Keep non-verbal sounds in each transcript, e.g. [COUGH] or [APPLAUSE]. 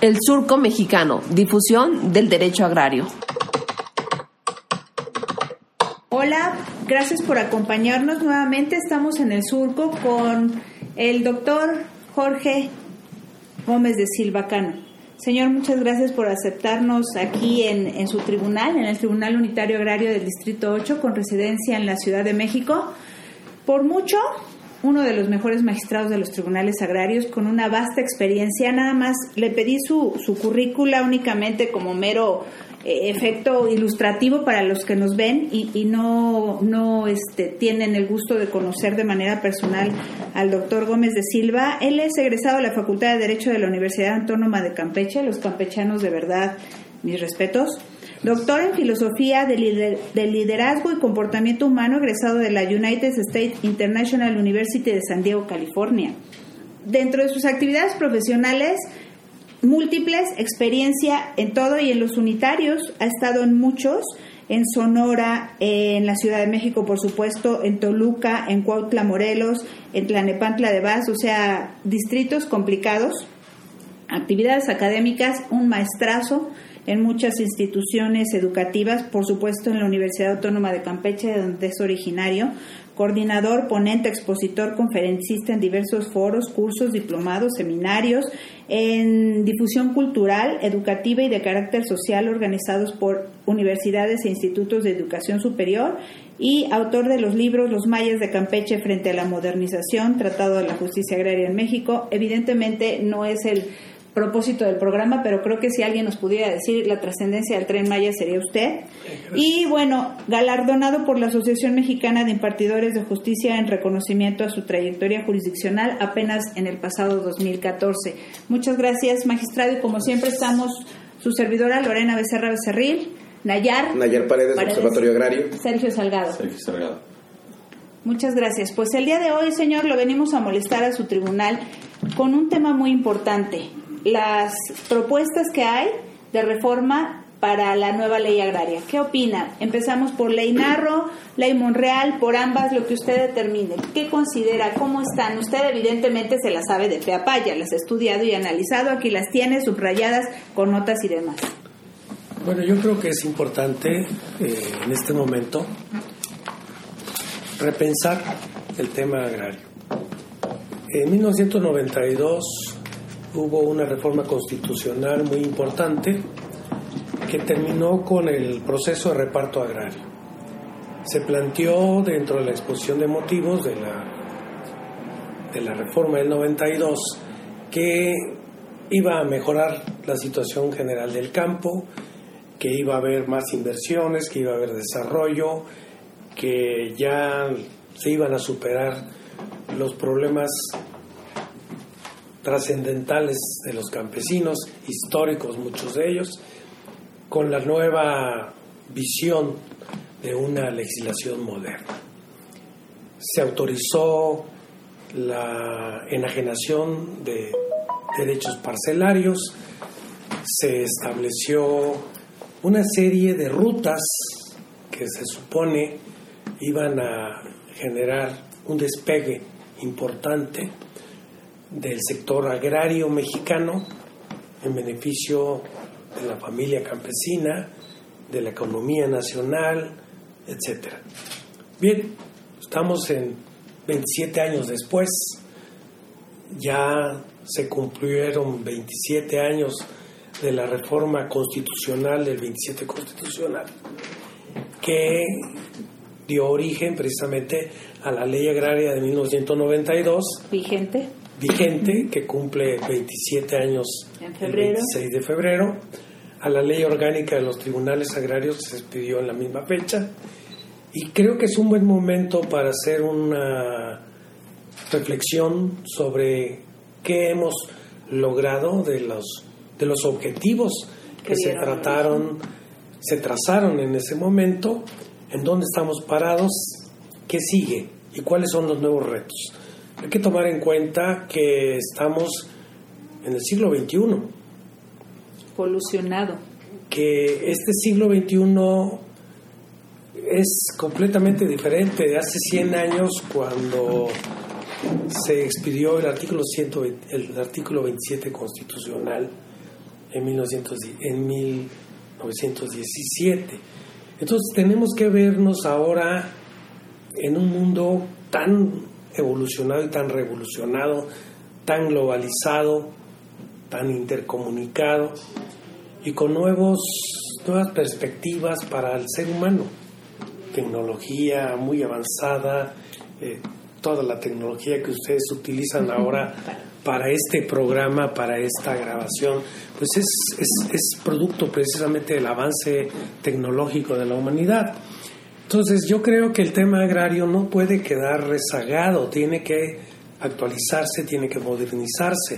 El Surco Mexicano, difusión del derecho agrario. Hola, gracias por acompañarnos nuevamente. Estamos en el Surco con el doctor Jorge Gómez de Silvacano. Señor, muchas gracias por aceptarnos aquí en, en, su tribunal, en el Tribunal Unitario Agrario del Distrito 8, con residencia en la Ciudad de México. Por mucho, uno de los mejores magistrados de los tribunales agrarios, con una vasta experiencia. Nada más le pedí su, su currícula únicamente como mero eh, efecto ilustrativo para los que nos ven y, y no, no este, tienen el gusto de conocer de manera personal al doctor Gómez de Silva. Él es egresado de la Facultad de Derecho de la Universidad Autónoma de Campeche. Los campechanos, de verdad, mis respetos. Doctor en Filosofía de, lider de, Liderazgo y Comportamiento Humano, egresado de la United States International University de San Diego, California. Dentro de sus actividades profesionales, múltiples, experiencia en todo y en los unitarios, ha estado en muchos, en Sonora, en la Ciudad de México, por supuesto, en Toluca, en Cuautla, Morelos, en Tlanepantla de Vaz, o sea, distritos complicados, actividades académicas, un maestrazo, en muchas instituciones educativas, por supuesto en la Universidad Autónoma de Campeche, de donde es originario, coordinador, ponente, expositor, conferencista en diversos foros, cursos, diplomados, seminarios, en difusión cultural, educativa y de carácter social organizados por universidades e institutos de educación superior y autor de los libros Los mayas de Campeche frente a la modernización, Tratado de la Justicia Agraria en México. Evidentemente no es el propósito del programa, pero creo que si alguien nos pudiera decir la trascendencia del tren Maya sería usted. Y bueno, galardonado por la Asociación Mexicana de Impartidores de Justicia en reconocimiento a su trayectoria jurisdiccional apenas en el pasado 2014. Muchas gracias, magistrado, y como siempre estamos su servidora Lorena Becerra Becerril, Nayar. Nayar Paredes, Paredes Observatorio Agrario. Sergio Salgado. Sergio Salgado. Muchas gracias. Pues el día de hoy, señor, lo venimos a molestar a su tribunal con un tema muy importante, las propuestas que hay de reforma para la nueva ley agraria. ¿Qué opina? Empezamos por ley Narro, ley Monreal, por ambas lo que usted determine. ¿Qué considera? ¿Cómo están? Usted evidentemente se las sabe de fe a paya, las ha estudiado y analizado, aquí las tiene subrayadas con notas y demás. Bueno, yo creo que es importante eh, en este momento repensar el tema agrario. En 1992 hubo una reforma constitucional muy importante que terminó con el proceso de reparto agrario. Se planteó dentro de la exposición de motivos de la, de la reforma del 92 que iba a mejorar la situación general del campo, que iba a haber más inversiones, que iba a haber desarrollo, que ya se iban a superar los problemas trascendentales de los campesinos, históricos muchos de ellos, con la nueva visión de una legislación moderna. Se autorizó la enajenación de derechos parcelarios, se estableció una serie de rutas que se supone iban a generar un despegue importante del sector agrario mexicano en beneficio de la familia campesina, de la economía nacional, etc. Bien, estamos en 27 años después, ya se cumplieron 27 años de la reforma constitucional del 27 constitucional, que dio origen precisamente a la ley agraria de 1992. Vigente vigente, que cumple 27 años en febrero. el 26 de febrero, a la ley orgánica de los tribunales agrarios que se expidió en la misma fecha. Y creo que es un buen momento para hacer una reflexión sobre qué hemos logrado de los, de los objetivos que se trataron, se trazaron en ese momento, en dónde estamos parados, qué sigue y cuáles son los nuevos retos. Hay que tomar en cuenta que estamos en el siglo XXI. Polucionado. Que este siglo XXI es completamente diferente de hace 100 años cuando se expidió el artículo, 120, el artículo 27 constitucional en, 1900, en 1917. Entonces tenemos que vernos ahora en un mundo tan evolucionado y tan revolucionado, tan globalizado, tan intercomunicado y con nuevos, nuevas perspectivas para el ser humano. Tecnología muy avanzada, eh, toda la tecnología que ustedes utilizan ahora para este programa, para esta grabación, pues es, es, es producto precisamente del avance tecnológico de la humanidad. Entonces yo creo que el tema agrario no puede quedar rezagado, tiene que actualizarse, tiene que modernizarse.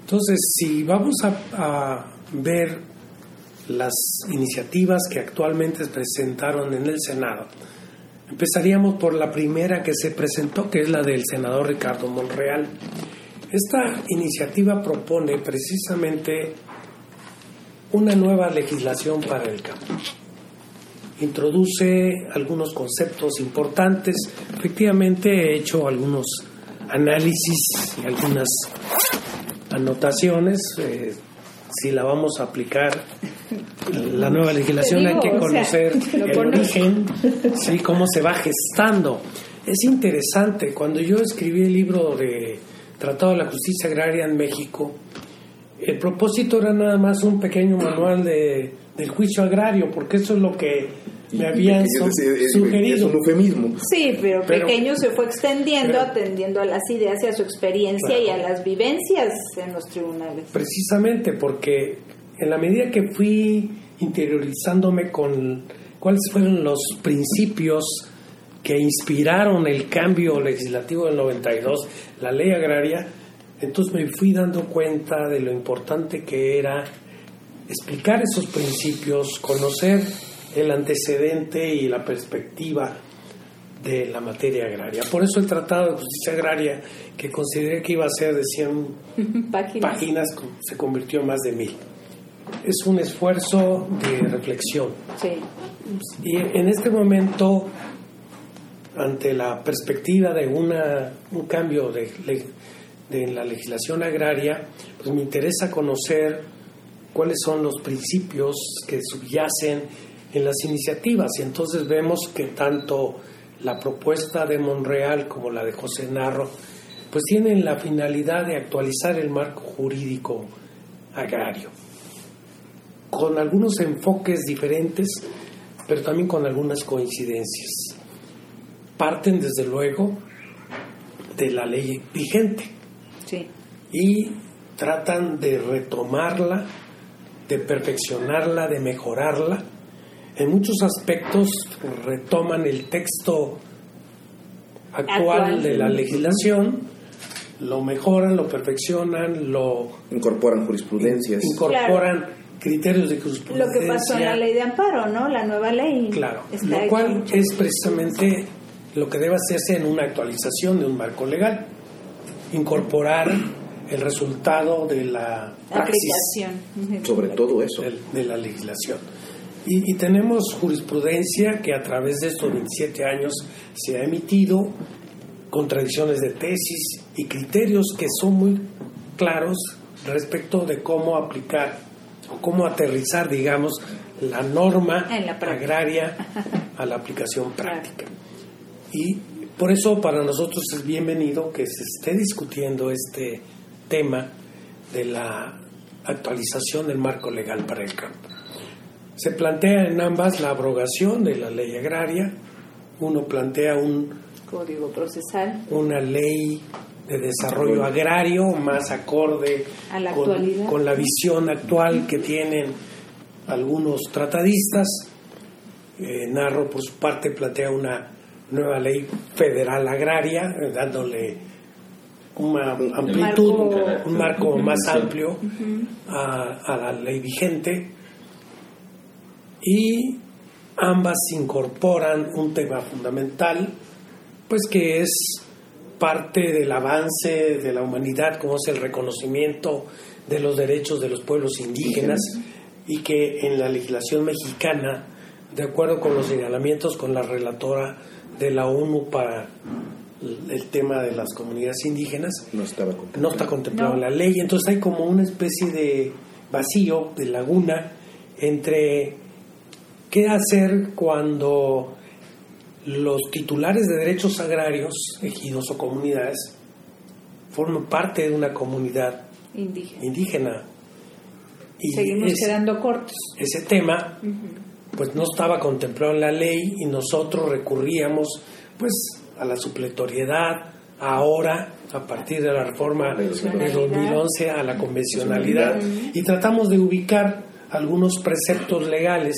Entonces, si vamos a, ver las iniciativas que actualmente se presentaron en el Senado, empezaríamos por la primera que se presentó, que es la del senador Ricardo Monreal. Esta iniciativa propone precisamente una nueva legislación para el campo. Introduce algunos conceptos importantes. Efectivamente he hecho algunos análisis y algunas anotaciones. Eh, si la vamos a aplicar, la nueva legislación hay que conocer [LAUGHS] el origen, sí, cómo se va gestando. Es interesante, cuando yo escribí el libro de Tratado de la Justicia Agraria en México, el propósito era nada más un pequeño manual de, del juicio agrario, porque eso es lo que me habían sugerido. Es un eufemismo. Sí, pero, pequeño se fue extendiendo, atendiendo a las ideas y a su experiencia y a las vivencias en los tribunales. Precisamente porque en la medida que fui interiorizándome con cuáles fueron los principios que inspiraron el cambio legislativo del 92, la ley agraria, entonces me fui dando cuenta de lo importante que era explicar esos principios, conocer el antecedente y la perspectiva de la materia agraria. Por eso el Tratado de Justicia Agraria, que consideré que iba a ser de 100 [LAUGHS] páginas, se convirtió en más de mil. Es un esfuerzo de reflexión. Sí. Y en este momento, ante la perspectiva de una, un cambio de, de la legislación agraria, pues me interesa conocer cuáles son los principios que subyacen en las iniciativas. Y entonces vemos que tanto la propuesta de Monreal como la de José Narro pues tienen la finalidad de actualizar el marco jurídico agrario con algunos enfoques diferentes pero también con algunas coincidencias. Parten desde luego de la ley vigente. Y tratan de retomarla de perfeccionarla de mejorarla en muchos aspectos retoman el texto actual, de la legislación, lo mejoran, lo perfeccionan, lo incorporan jurisprudencias, incorporan criterios de jurisprudencia. Lo que pasó en la ley de amparo, ¿no? La nueva ley. Claro, lo cual es precisamente lo que debe hacerse en una actualización de un marco legal, incorporar el resultado de la praxis, sobre todo eso, de la legislación. Y, tenemos jurisprudencia que a través de estos 27 años se ha emitido, contradicciones de tesis y criterios que son muy claros respecto de cómo aplicar o cómo aterrizar, digamos, la norma agraria a la aplicación práctica. Y por eso para nosotros es bienvenido que se esté discutiendo este tema de la actualización del marco legal para el campo. Se plantea en ambas la abrogación de la ley agraria. Uno plantea un código procesal, una ley de desarrollo agrario más acorde con, la visión actual que tienen algunos tratadistas. Eh, Narro, por su parte, plantea una nueva ley federal agraria, eh, dándole una amplitud, un marco, más amplio a la ley vigente y ambas incorporan un tema fundamental, pues que es parte del avance de la humanidad, como es el reconocimiento de los derechos de los pueblos indígenas y que en la legislación mexicana, de acuerdo con los señalamientos con la relatora de la ONU para el tema de las comunidades indígenas, no, estaba no está contemplado en la ley, entonces hay como una especie de vacío, de laguna, entre qué hacer cuando los titulares de derechos agrarios, ejidos o comunidades, forman parte de una comunidad Indígena. indígena. Y Seguimos ese- quedando cortos. ese tema pues no estaba contemplado en la ley y nosotros recurríamos pues a la supletoriedad ahora a partir de la reforma de 2011 a la convencionalidad y tratamos de ubicar algunos preceptos legales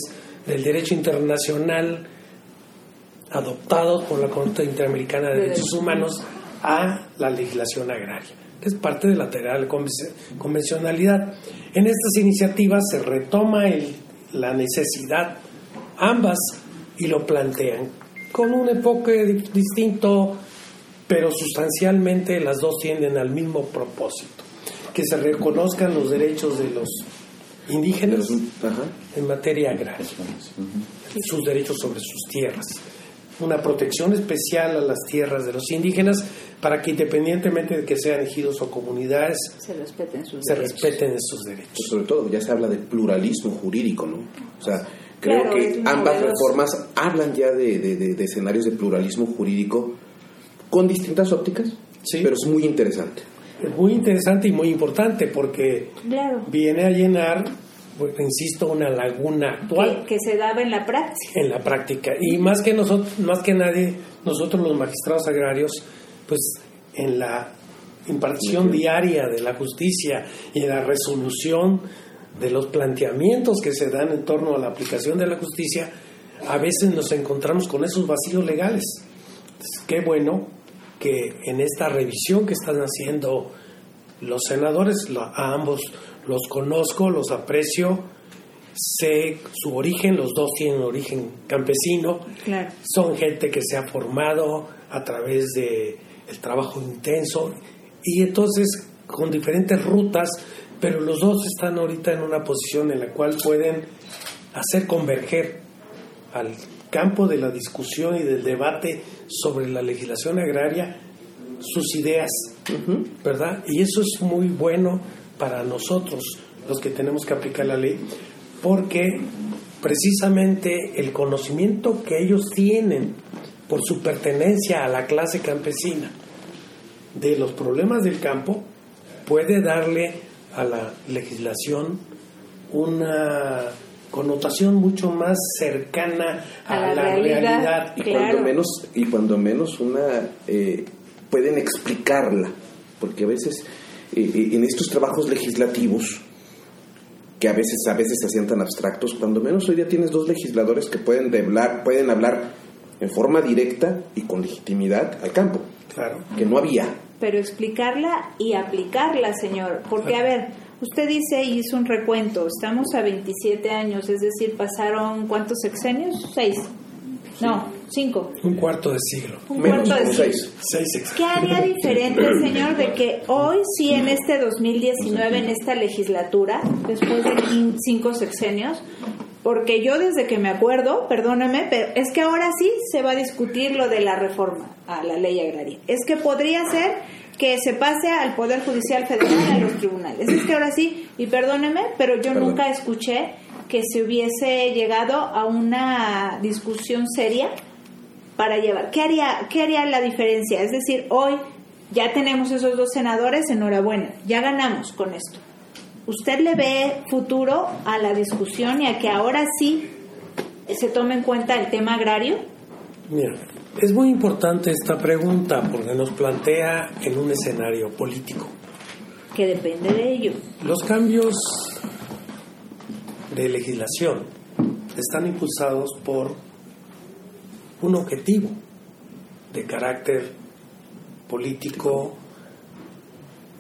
del derecho internacional adoptados por la Corte Interamericana de Derechos Humanos a la legislación agraria, que es parte de la tarea de la conven- convencionalidad. En estas iniciativas se retoma el- la necesidad, ambas, y lo plantean con un enfoque di- distinto, pero sustancialmente las dos tienden al mismo propósito, que se reconozcan los derechos de los indígenas Ajá. en materia agraria, sus derechos sobre sus tierras, una protección especial a las tierras de los indígenas para que independientemente de que sean ejidos o comunidades, Se respeten sus se derechos. respeten esos derechos. Pues sobre todo, ya se habla de pluralismo jurídico, ¿no? O sea, creo Claro, que ambas reformas hablan ya de, de- de- de escenarios de pluralismo jurídico con distintas ópticas, Sí. pero es muy interesante. Es muy interesante y muy importante porque Claro. viene a llenar, pues, insisto, una laguna actual. Que, que se daba en la práctica. en la práctica y más que nosotros más que nadie nosotros los magistrados agrarios pues en la impartición diaria de la justicia y en la resolución de los planteamientos que se dan en torno a la aplicación de la justicia a veces nos encontramos con esos vacíos legales Entonces, qué bueno que en esta revisión que están haciendo los senadores a ambos los conozco los aprecio sé su origen, los dos tienen origen campesino, Claro. son gente que se ha formado a través de el trabajo intenso y entonces con diferentes rutas, pero los dos están ahorita en una posición en la cual pueden hacer converger al campo de la discusión y del debate sobre la legislación agraria sus ideas, ¿verdad? Y eso es muy bueno para nosotros, los que tenemos que aplicar la ley, porque precisamente el conocimiento que ellos tienen por su pertenencia a la clase campesina de los problemas del campo puede darle a la legislación una connotación mucho más cercana a, A la la, realidad. realidad. Y Claro. cuando menos, y cuando menos una eh, pueden explicarla, porque a veces eh, eh, en estos trabajos legislativos que a veces a veces se hacían tan abstractos, cuando menos hoy día tienes dos legisladores que pueden hablar, pueden hablar en forma directa y con legitimidad al campo, Claro. que no había. Pero explicarla y aplicarla, señor. Porque, a ver, usted dice, y hizo un recuento, estamos a 27 años, es decir, pasaron ¿cuántos sexenios? Seis. No, cinco. Un cuarto de siglo. Un Menos, cuarto de siglo. seis. Seis ¿Qué haría diferente, [LAUGHS] señor, de que hoy sí en este 2019, en esta legislatura, después de quin- cinco sexenios, porque yo desde que me acuerdo, perdóname, pero es que ahora sí se va a discutir lo de la reforma a la ley agraria. Es que podría ser que se pase al Poder Judicial Federal a los tribunales. Es que ahora sí, y perdóneme, pero yo Perdón. nunca escuché que se hubiese llegado a una discusión seria para llevar. ¿Qué haría, ¿Qué haría la diferencia? Es decir, hoy ya tenemos esos dos senadores, enhorabuena, ya ganamos con esto. ¿Usted le ve futuro a la discusión y a que ahora sí se tome en cuenta el tema agrario? Mira, es muy importante esta pregunta porque nos plantea en un escenario político. Que depende de ello. Los cambios de legislación están impulsados por un objetivo de carácter político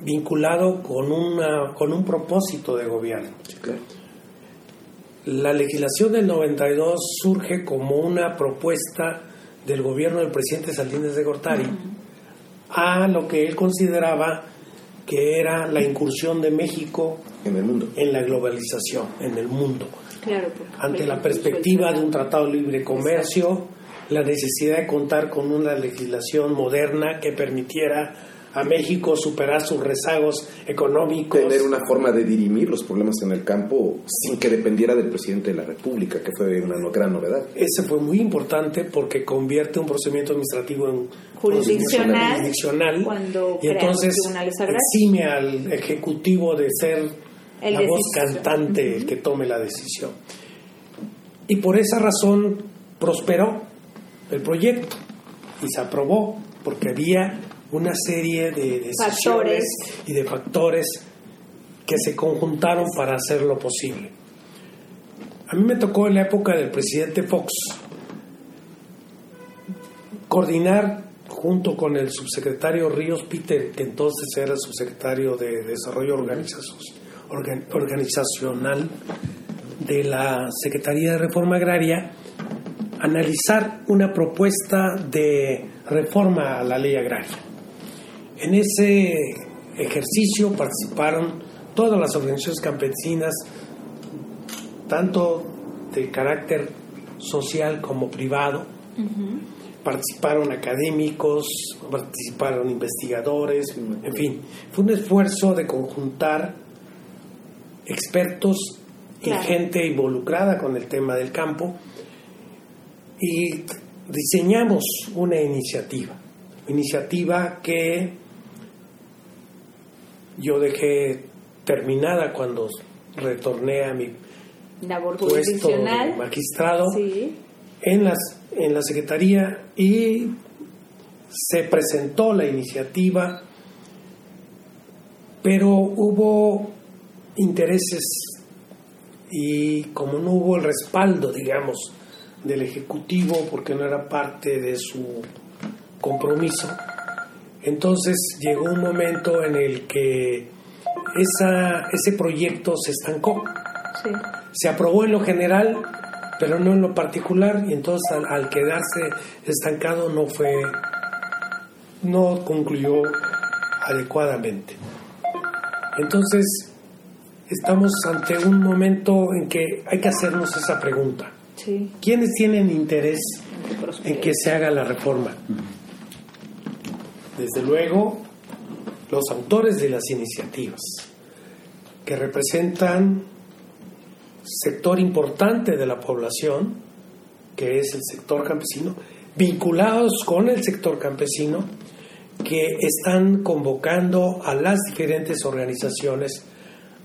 vinculado con, una, con un propósito de gobierno. Sí, claro. La legislación del 92 surge como una propuesta del gobierno del presidente Salinas de Gortari a lo que él consideraba que era la incursión de México En el mundo. en la globalización, en el mundo. Claro. Ante la perspectiva de un tratado de libre comercio, la necesidad de contar con una legislación moderna que permitiera a México superar sus rezagos económicos. Tener una forma de dirimir los problemas en el campo sin que dependiera del presidente de la República, que fue una gran novedad. Ese fue muy importante porque convierte un procedimiento administrativo en Jurisdiccional, jurisdiccional, cuando y entonces exime al ejecutivo de ser El la voz cantante el que tome la decisión. Y por esa razón prosperó el proyecto y se aprobó porque había una serie de Factores. y de factores que se conjuntaron para hacerlo posible. A mí me tocó en la época del presidente Fox coordinar junto con el subsecretario Ríos Peter, que entonces era subsecretario de Desarrollo Organizacional de la Secretaría de Reforma Agraria, analizar una propuesta de reforma a la ley agraria. En ese ejercicio participaron todas las organizaciones campesinas, tanto de carácter social como privado. Participaron académicos, participaron investigadores, en fin, fue un esfuerzo de conjuntar expertos Claro. y gente involucrada con el tema del campo y diseñamos una iniciativa, iniciativa que yo dejé terminada cuando retorné a mi Labor puesto de magistrado Sí. en, las, en la Secretaría y se presentó la iniciativa, pero hubo intereses y como no hubo el respaldo, digamos, del Ejecutivo porque no era parte de su compromiso, entonces llegó un momento en el que esa, ese proyecto se estancó Sí. se aprobó en lo general, pero no en lo particular, y entonces al, al quedarse estancado no fue, no concluyó adecuadamente. Entonces, estamos ante un momento en que hay que hacernos esa pregunta. Sí. ¿Quiénes tienen interés en que se haga la reforma? Desde luego, los autores de las iniciativas, que representan sector importante de la población, que es el sector campesino, vinculados con el sector campesino, que están convocando a las diferentes organizaciones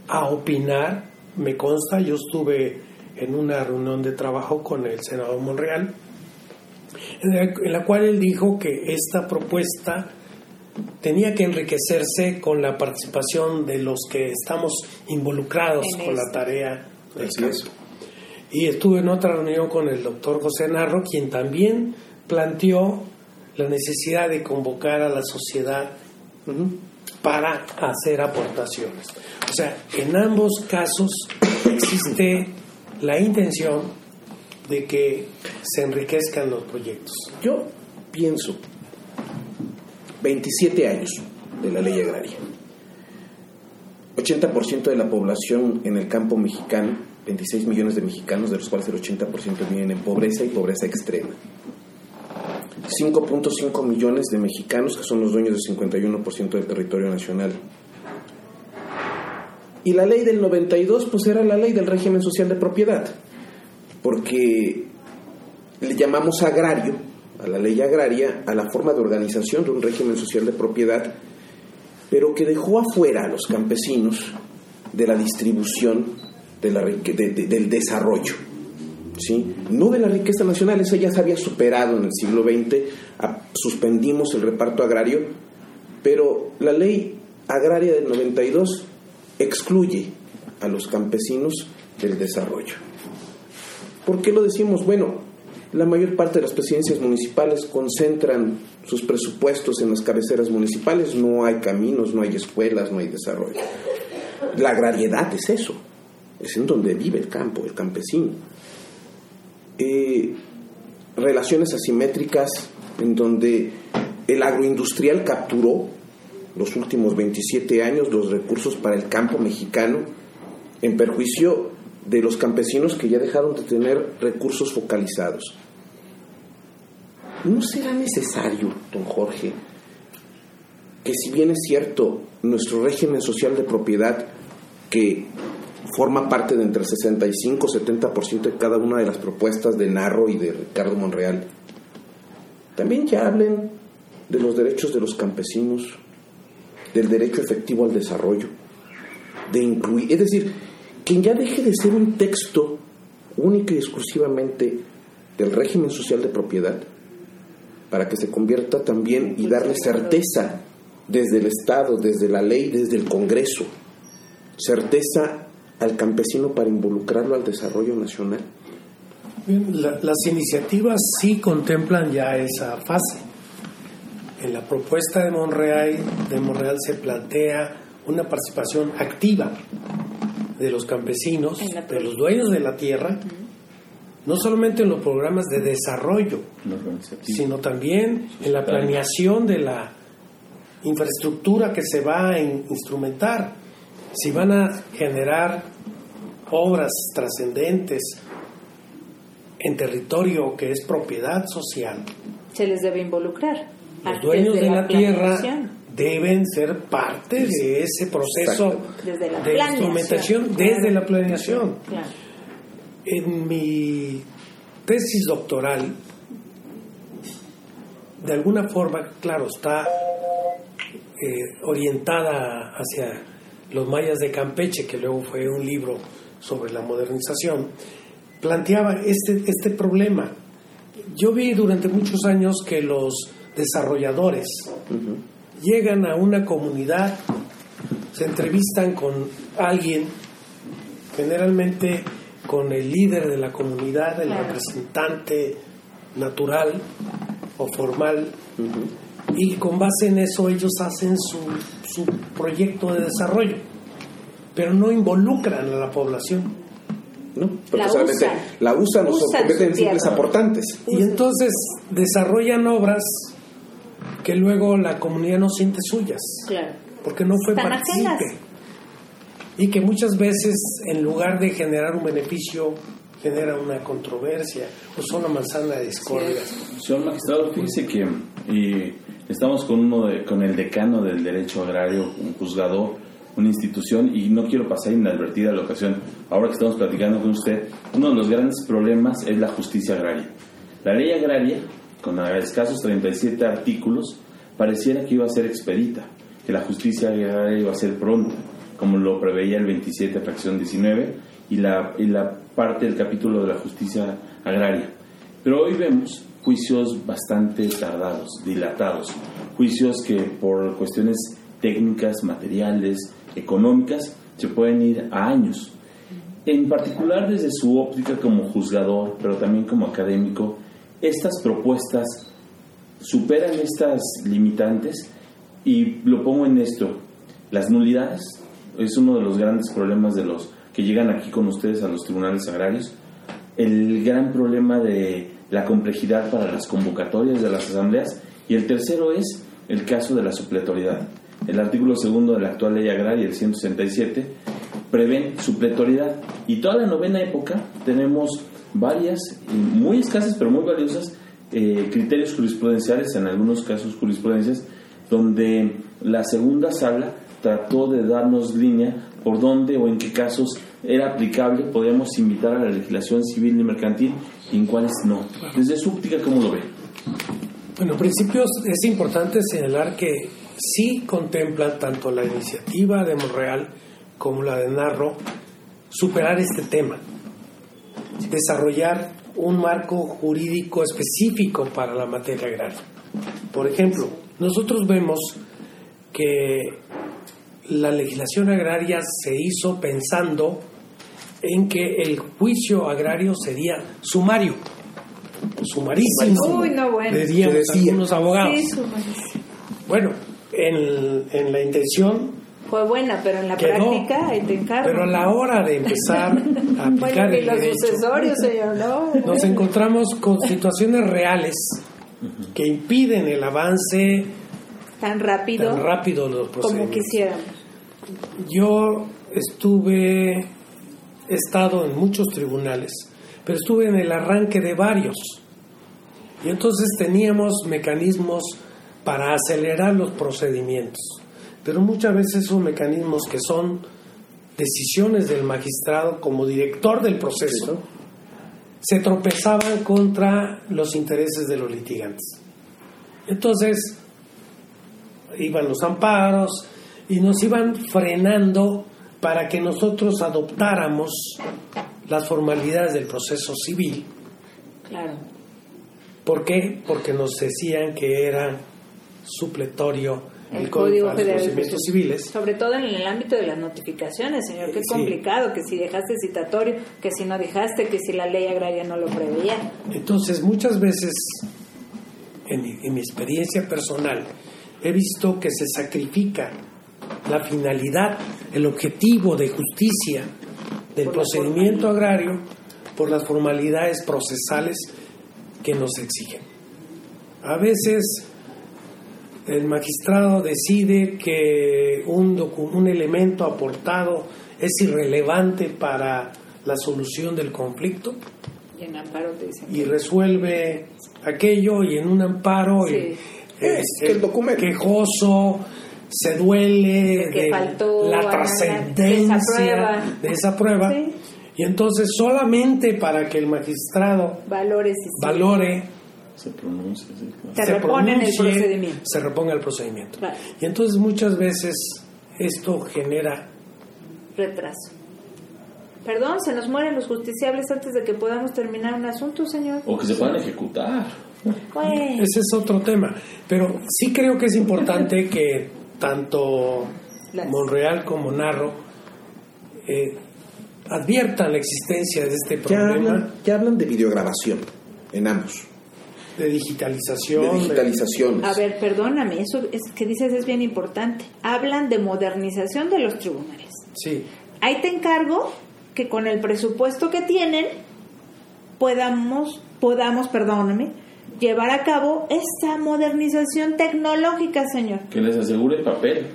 a opinar. Me consta, yo estuve en una reunión de trabajo con el senador Monreal, en la, cual él dijo que esta propuesta tenía que enriquecerse con la participación de los que estamos involucrados En con la esto. tarea del Así campo. es. Y estuve en otra reunión con el doctor José Narro, quien también planteó la necesidad de convocar a la sociedad para hacer aportaciones. O sea, en ambos casos existe [CLEARS THROAT] la intención de que se enriquezcan los proyectos. Yo pienso 27 años de la ley agraria. 80% de la población en el campo mexicano, 26 millones de mexicanos, de los cuales el 80% viven en pobreza y pobreza extrema. 5.5 millones de mexicanos que son los dueños del 51% del territorio nacional. Y la ley del 92 pues era la ley del régimen social de propiedad, porque le llamamos agrario, a la ley agraria, a la forma de organización de un régimen social de propiedad, pero que dejó afuera a los campesinos de la distribución del desarrollo. ¿sí? No de la riqueza nacional, esa ya se había superado en el siglo XX, suspendimos el reparto agrario, pero la ley agraria del 92 excluye a los campesinos del desarrollo. ¿Por qué lo decimos? Bueno, la mayor parte de las presidencias municipales concentran sus presupuestos en las cabeceras municipales, no hay caminos, no hay escuelas, no hay desarrollo. La agrariedad es eso, es en donde vive el campo, el campesino. Eh, relaciones asimétricas en donde el agroindustrial capturó los últimos 27 años los recursos para el campo mexicano en perjuicio de los campesinos que ya dejaron de tener recursos focalizados. ¿No será necesario, don Jorge, que si bien es cierto, nuestro régimen social de propiedad, que forma parte de entre 65 y 70% de cada una de las propuestas de Narro y de Ricardo Monreal, también ya hablen de los derechos de los campesinos, del derecho efectivo al desarrollo, de incluir, es decir, que ya deje de ser un texto única y exclusivamente del régimen social de propiedad, para que se convierta también y darle certeza desde el Estado, desde la ley, desde el Congreso, certeza al campesino para involucrarlo al desarrollo nacional. las iniciativas sí contemplan ya esa fase. En la propuesta de Monreal, de Monreal se plantea una participación activa de los campesinos, de los dueños de la tierra, no solamente en los programas de desarrollo, sino también en la planeación de la infraestructura que se va a instrumentar. Si van a generar obras trascendentes en territorio que es propiedad social, se les debe involucrar. Los dueños de la, tierra deben ser parte de ese proceso de instrumentación desde la planeación. En mi tesis doctoral, de alguna forma, claro, está eh, orientada hacia los mayas de Campeche, que luego fue un libro sobre la modernización, planteaba este, este problema. Yo vi durante muchos años que los desarrolladores llegan a una comunidad, se entrevistan con alguien, generalmente con el líder de la comunidad, el representante natural o formal, y con base en eso ellos hacen su, su proyecto de desarrollo, pero no involucran a la población. ¿no? Porque la solamente usan. la usan, o se convierten en simples aportantes. Y entonces desarrollan obras que luego la comunidad no siente suyas. Claro. Porque no fue partícipe. Y que muchas veces, en lugar de generar un beneficio, genera una controversia o son una manzana de discordia. Señor magistrado, fíjese que y estamos con uno de, con el decano del derecho agrario, un juzgador, una institución, y no quiero pasar inadvertida la ocasión. Ahora que estamos platicando con usted, uno de los grandes problemas es la justicia agraria. La ley agraria con escasos 37 artículos, pareciera que iba a ser expedita, que la justicia iba a ser pronta, como lo preveía el 27, fracción 19, y la, y la parte del capítulo de la justicia agraria. Pero hoy vemos juicios bastante tardados, dilatados, juicios que por cuestiones técnicas, materiales, económicas, se pueden ir a años. En particular desde su óptica como juzgador, pero también como académico, estas propuestas superan estas limitantes y lo pongo en esto, las nulidades es uno de los grandes problemas de los que llegan aquí con ustedes a los tribunales agrarios, el gran problema de la complejidad para las convocatorias de las asambleas. Y el tercero es el caso de la supletoriedad. El artículo segundo de la actual ley agraria, el 167, prevé supletoriedad. Y toda la novena época tenemos varias, muy escasas pero muy valiosas, eh, criterios jurisprudenciales, en algunos casos jurisprudencias, donde la segunda sala trató de darnos línea por dónde o en qué casos era aplicable, podíamos invitar a la legislación civil y mercantil y en cuáles no. Desde su óptica, ¿cómo lo ve? Bueno, en principio es importante señalar que sí contemplan tanto la iniciativa de Monreal como la de Narro superar este tema desarrollar un marco jurídico específico para la materia agraria. Por ejemplo, nosotros vemos que la legislación agraria se hizo pensando en que el juicio agrario sería sumario, sumarísimo, Uy, no, bueno. algunos abogados. bueno, en, en la intención fue buena, pero en la práctica te encargo. Pero a la hora de empezar a [LAUGHS] aplicar el derecho, [LAUGHS] señor, ¿no? nos encontramos con situaciones reales que impiden el avance tan rápido, tan rápido los como quisiéramos. Yo estuve, he estado en muchos tribunales, pero estuve en el arranque de varios. Y entonces teníamos mecanismos para acelerar los procedimientos. Pero muchas veces son mecanismos que son decisiones del magistrado como director del proceso se tropezaban contra los intereses de los litigantes. Entonces, iban los amparos y nos iban frenando para que nosotros adoptáramos las formalidades del proceso civil. Claro. ¿Por qué? Porque nos decían que era supletorio el, Código de Procedimientos Civiles. Sobre todo en el ámbito de las notificaciones, señor, qué complicado, que si dejaste citatorio, que si no dejaste, que si la ley agraria no lo preveía. Entonces, muchas veces, en mi, en mi experiencia personal, he visto que se sacrifica la finalidad, el objetivo de justicia del procedimiento agrario por las formalidades procesales que nos exigen. A veces el magistrado decide que un, un elemento aportado es irrelevante para la solución del conflicto y, resuelve aquello y en un amparo es el documento. quejoso se duele de la trascendencia de esa prueba y entonces solamente para que el magistrado valore, valore se pronuncia, se, repone el procedimiento. Se reponga el procedimiento. Y entonces muchas veces esto genera retraso. Perdón, se nos mueren los justiciables antes de que podamos terminar un asunto, señor. O que se puedan ejecutar. Ese es otro tema. Pero sí creo que es importante [LAUGHS] que tanto Monreal como Narro eh, adviertan la existencia de este problema. Ya hablan, de videograbación en ambos. De digitalización. De digitalización. A ver, perdóname, eso es, que dices es bien importante. Hablan de modernización de los tribunales. Sí. Ahí te encargo que con el presupuesto que tienen podamos, podamos, perdóname, llevar a cabo esta modernización tecnológica, señor. Que les asegure papel,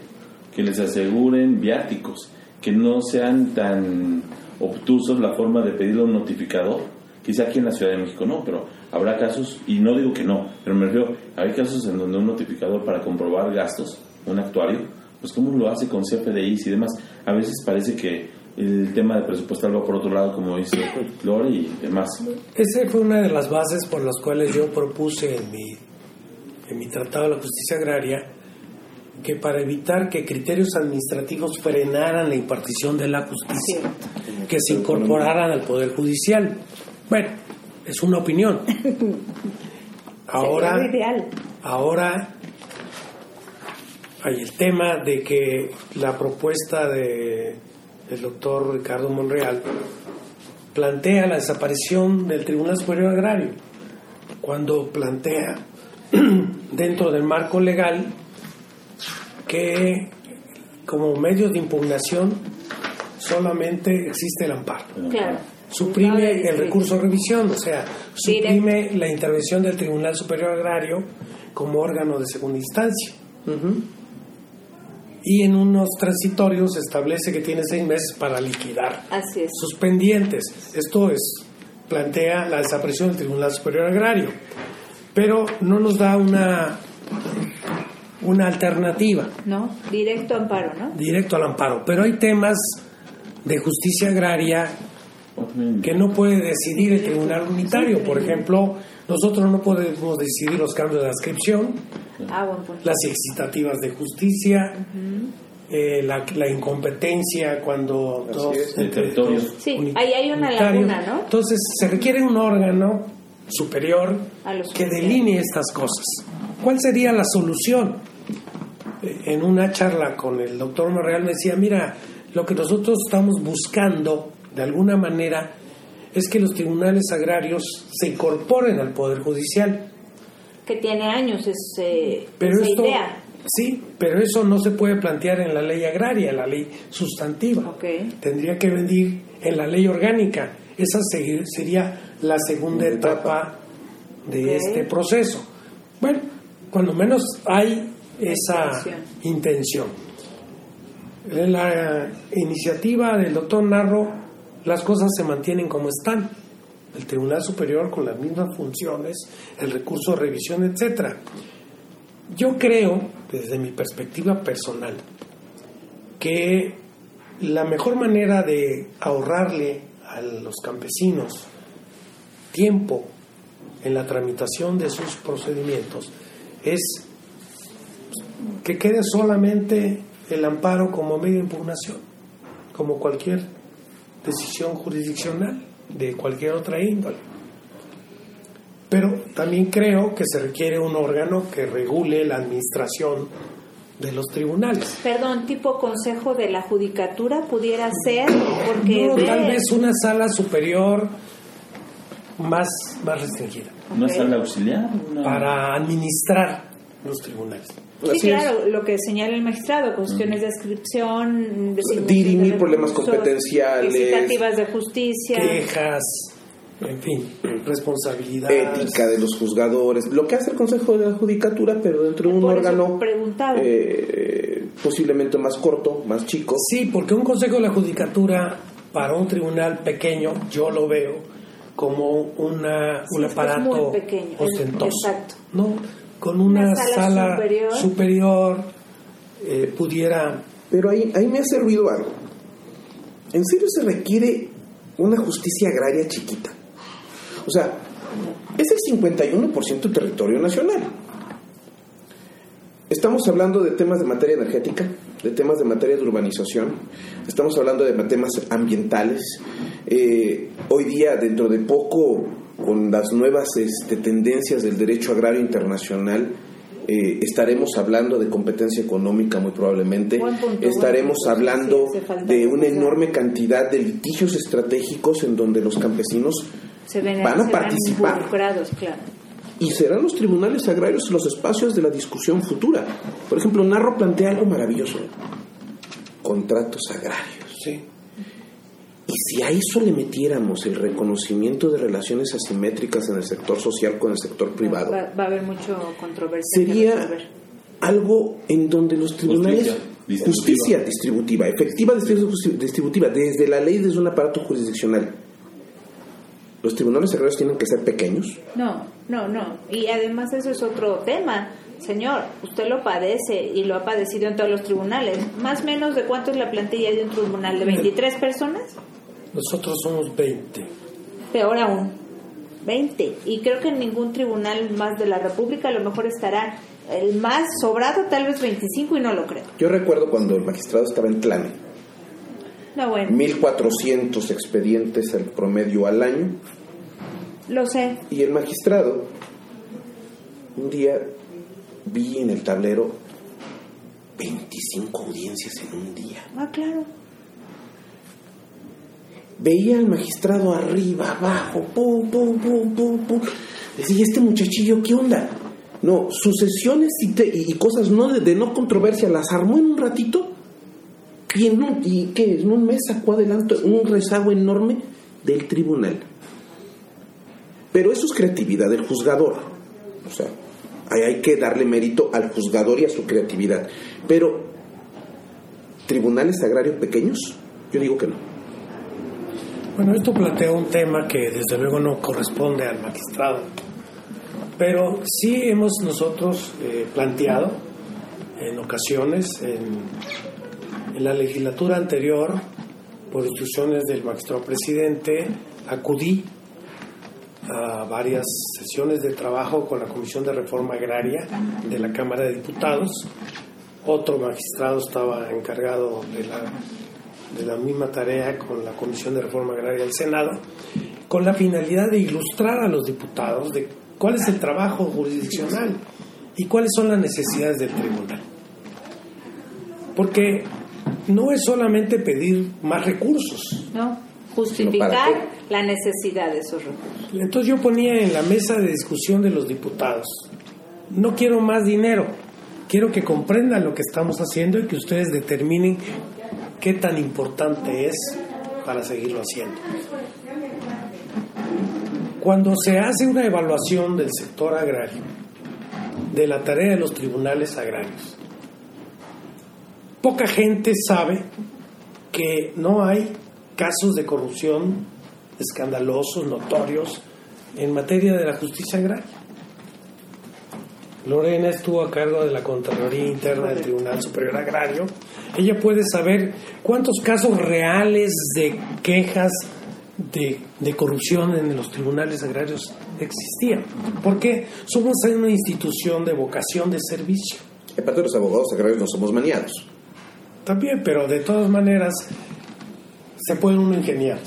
que les aseguren viáticos, que no sean tan obtusos la forma de pedirle un notificador. Quizá aquí en la Ciudad de México no, pero habrá casos, y no digo que no, pero me refiero, hay casos en donde un notificador para comprobar gastos, un actuario, pues cómo lo hace con CFDIs y demás. A veces parece que el tema de presupuestal va por otro lado, como dice Lore y demás. Esa fue una de las bases por las cuales yo propuse en mi, en mi Tratado de la Justicia Agraria que para evitar que criterios administrativos frenaran la impartición de la justicia, que se incorporaran al Poder Judicial. Bueno, es una opinión. [LAUGHS] Ahora, ahora hay el tema de que la propuesta de, del doctor Ricardo Monreal plantea la desaparición del Tribunal Superior Agrario, cuando plantea [CLEARS THROAT] dentro del marco legal que como medio de impugnación solamente existe el amparo. Suprime el recurso de revisión, o sea, suprime la intervención del Tribunal Superior Agrario como órgano de segunda instancia. Y en unos transitorios establece que tiene seis meses para liquidar sus pendientes. Esto es, plantea la desaparición del Tribunal Superior Agrario. Pero no nos da una una alternativa. No, directo amparo, ¿no? Directo al amparo. Pero hay temas de justicia agraria que no puede decidir el tribunal unitario. Por ejemplo, nosotros no podemos decidir los cambios de adscripción, ah, las excitativas de justicia, eh, la, incompetencia cuando dos territorios. Sí, ahí hay una laguna, ¿no? Entonces se requiere un órgano superior que delinee estas cosas. ¿Cuál sería la solución? En una charla con el doctor Morreal me decía, mira, lo que nosotros estamos buscando, de alguna manera, es que los tribunales agrarios se incorporen al Poder Judicial. Que tiene años ese, esa idea. Sí, pero eso no se puede plantear en la ley agraria, la ley sustantiva. Tendría que venir en la ley orgánica. Esa sería la segunda etapa de este proceso. Bueno, cuando menos hay esa intención. En la iniciativa del doctor Narro, las cosas se mantienen como están. El Tribunal Superior con las mismas funciones, el recurso de revisión, etcétera. Yo creo, desde mi perspectiva personal, que la mejor manera de ahorrarle a los campesinos tiempo en la tramitación de sus procedimientos es que quede solamente el amparo como medio de impugnación, como cualquier decisión jurisdiccional de cualquier otra índole. Pero también creo que se requiere un órgano que regule la administración de los tribunales. Perdón, tipo consejo de la judicatura pudiera ser, porque No, tal vez una sala superior más, más restringida ¿Una sala auxiliar? Una- para administrar los tribunales. Sí, Así es. claro, lo que señala el magistrado, cuestiones de inscripción, designación Dirimir de problemas recursos, competenciales. licitativas de justicia. Quejas, en fin, responsabilidad. ética de los juzgadores, lo que hace el Consejo de la Judicatura, pero dentro de un órgano eh, posiblemente más corto, más chico. Sí, porque un consejo de la judicatura para un tribunal pequeño, yo lo veo como una, Sí, un que es aparato muy pequeño, ostentoso. exacto. ¿no? Con una, Una sala sala, superior. superior, eh, pudiera Pero ahí, ahí me hace ruido algo. ¿En serio se requiere una justicia agraria chiquita? O sea, es el 51% del territorio nacional. Estamos hablando de temas de materia energética, de temas de materia de urbanización, estamos hablando de temas ambientales. Eh, hoy día, dentro de poco, con las nuevas este, tendencias del derecho agrario internacional, eh, estaremos hablando de competencia económica muy probablemente. Punto, estaremos punto. hablando de una enorme cantidad de litigios estratégicos en donde los campesinos se ven, van a se participar. claro. y serán los tribunales agrarios los espacios de la discusión futura. Por ejemplo, Narro plantea algo maravilloso. Contratos agrarios. sí, si a eso le metiéramos el reconocimiento de relaciones asimétricas en el sector social con el sector privado, Va, va a haber mucho controversia. sería algo en donde los tribunales Justicia distributiva. justicia distributiva, efectiva distribu- distributiva, desde la ley, desde un aparato jurisdiccional. Los tribunales agrarios tienen que ser pequeños, No, no, no. Y además eso es otro tema. Señor, usted lo padece y lo ha padecido en todos los tribunales. Más o menos de cuánto es la plantilla de un tribunal, de 23 personas. Nosotros somos 20. Peor aún, 20. Y creo que en ningún tribunal más de la República a lo mejor estará el más sobrado, tal vez 25 y no lo creo. Yo recuerdo cuando el magistrado estaba en Tlane, No, bueno, 1400 expedientes el promedio al año, lo sé. y el magistrado, un día vi en el tablero 25 audiencias en un día. Ah, claro. Veía al magistrado arriba, abajo, pum, pum, pum, pum, pum. Decía, este muchachillo, ¿qué onda? No, sucesiones y, te- y cosas no de, no controversia las armó en un ratito y en un, y ¿qué? en un mes sacó adelante un rezago enorme del tribunal. Pero eso es creatividad del juzgador. O sea, hay, hay que darle mérito al juzgador y a su creatividad. Pero, ¿tribunales agrarios pequeños? Yo digo que no. Bueno, esto plantea un tema que desde luego no corresponde al magistrado, pero sí hemos nosotros eh, planteado en ocasiones, en, en la legislatura anterior, por instrucciones del magistrado presidente, acudí a varias sesiones de trabajo con la Comisión de Reforma Agraria de la Cámara de Diputados. Otro magistrado estaba encargado de la de la misma tarea con la Comisión de Reforma Agraria del Senado, con la finalidad de ilustrar a los diputados de cuál es el trabajo jurisdiccional y cuáles son las necesidades del tribunal. Porque no es solamente pedir más recursos. ¿No? ¿para Justificar la necesidad de esos recursos. Entonces yo ponía en la mesa de discusión de los diputados, no quiero más dinero, quiero que comprendan lo que estamos haciendo y que ustedes determinen qué tan importante es para seguirlo haciendo. Cuando se hace una evaluación del sector agrario, de la tarea de los tribunales agrarios, poca gente sabe que no hay casos de corrupción escandalosos, notorios, en materia de la justicia agraria. Lorena estuvo a cargo de la Contraloría Interna del Tribunal Superior Agrario. Ella puede saber cuántos casos reales de quejas de, de corrupción en los tribunales agrarios existían. Porque somos una institución de vocación de servicio. Aparte, los abogados agrarios no somos maniados. También, pero de todas maneras se puede uno ingeniar.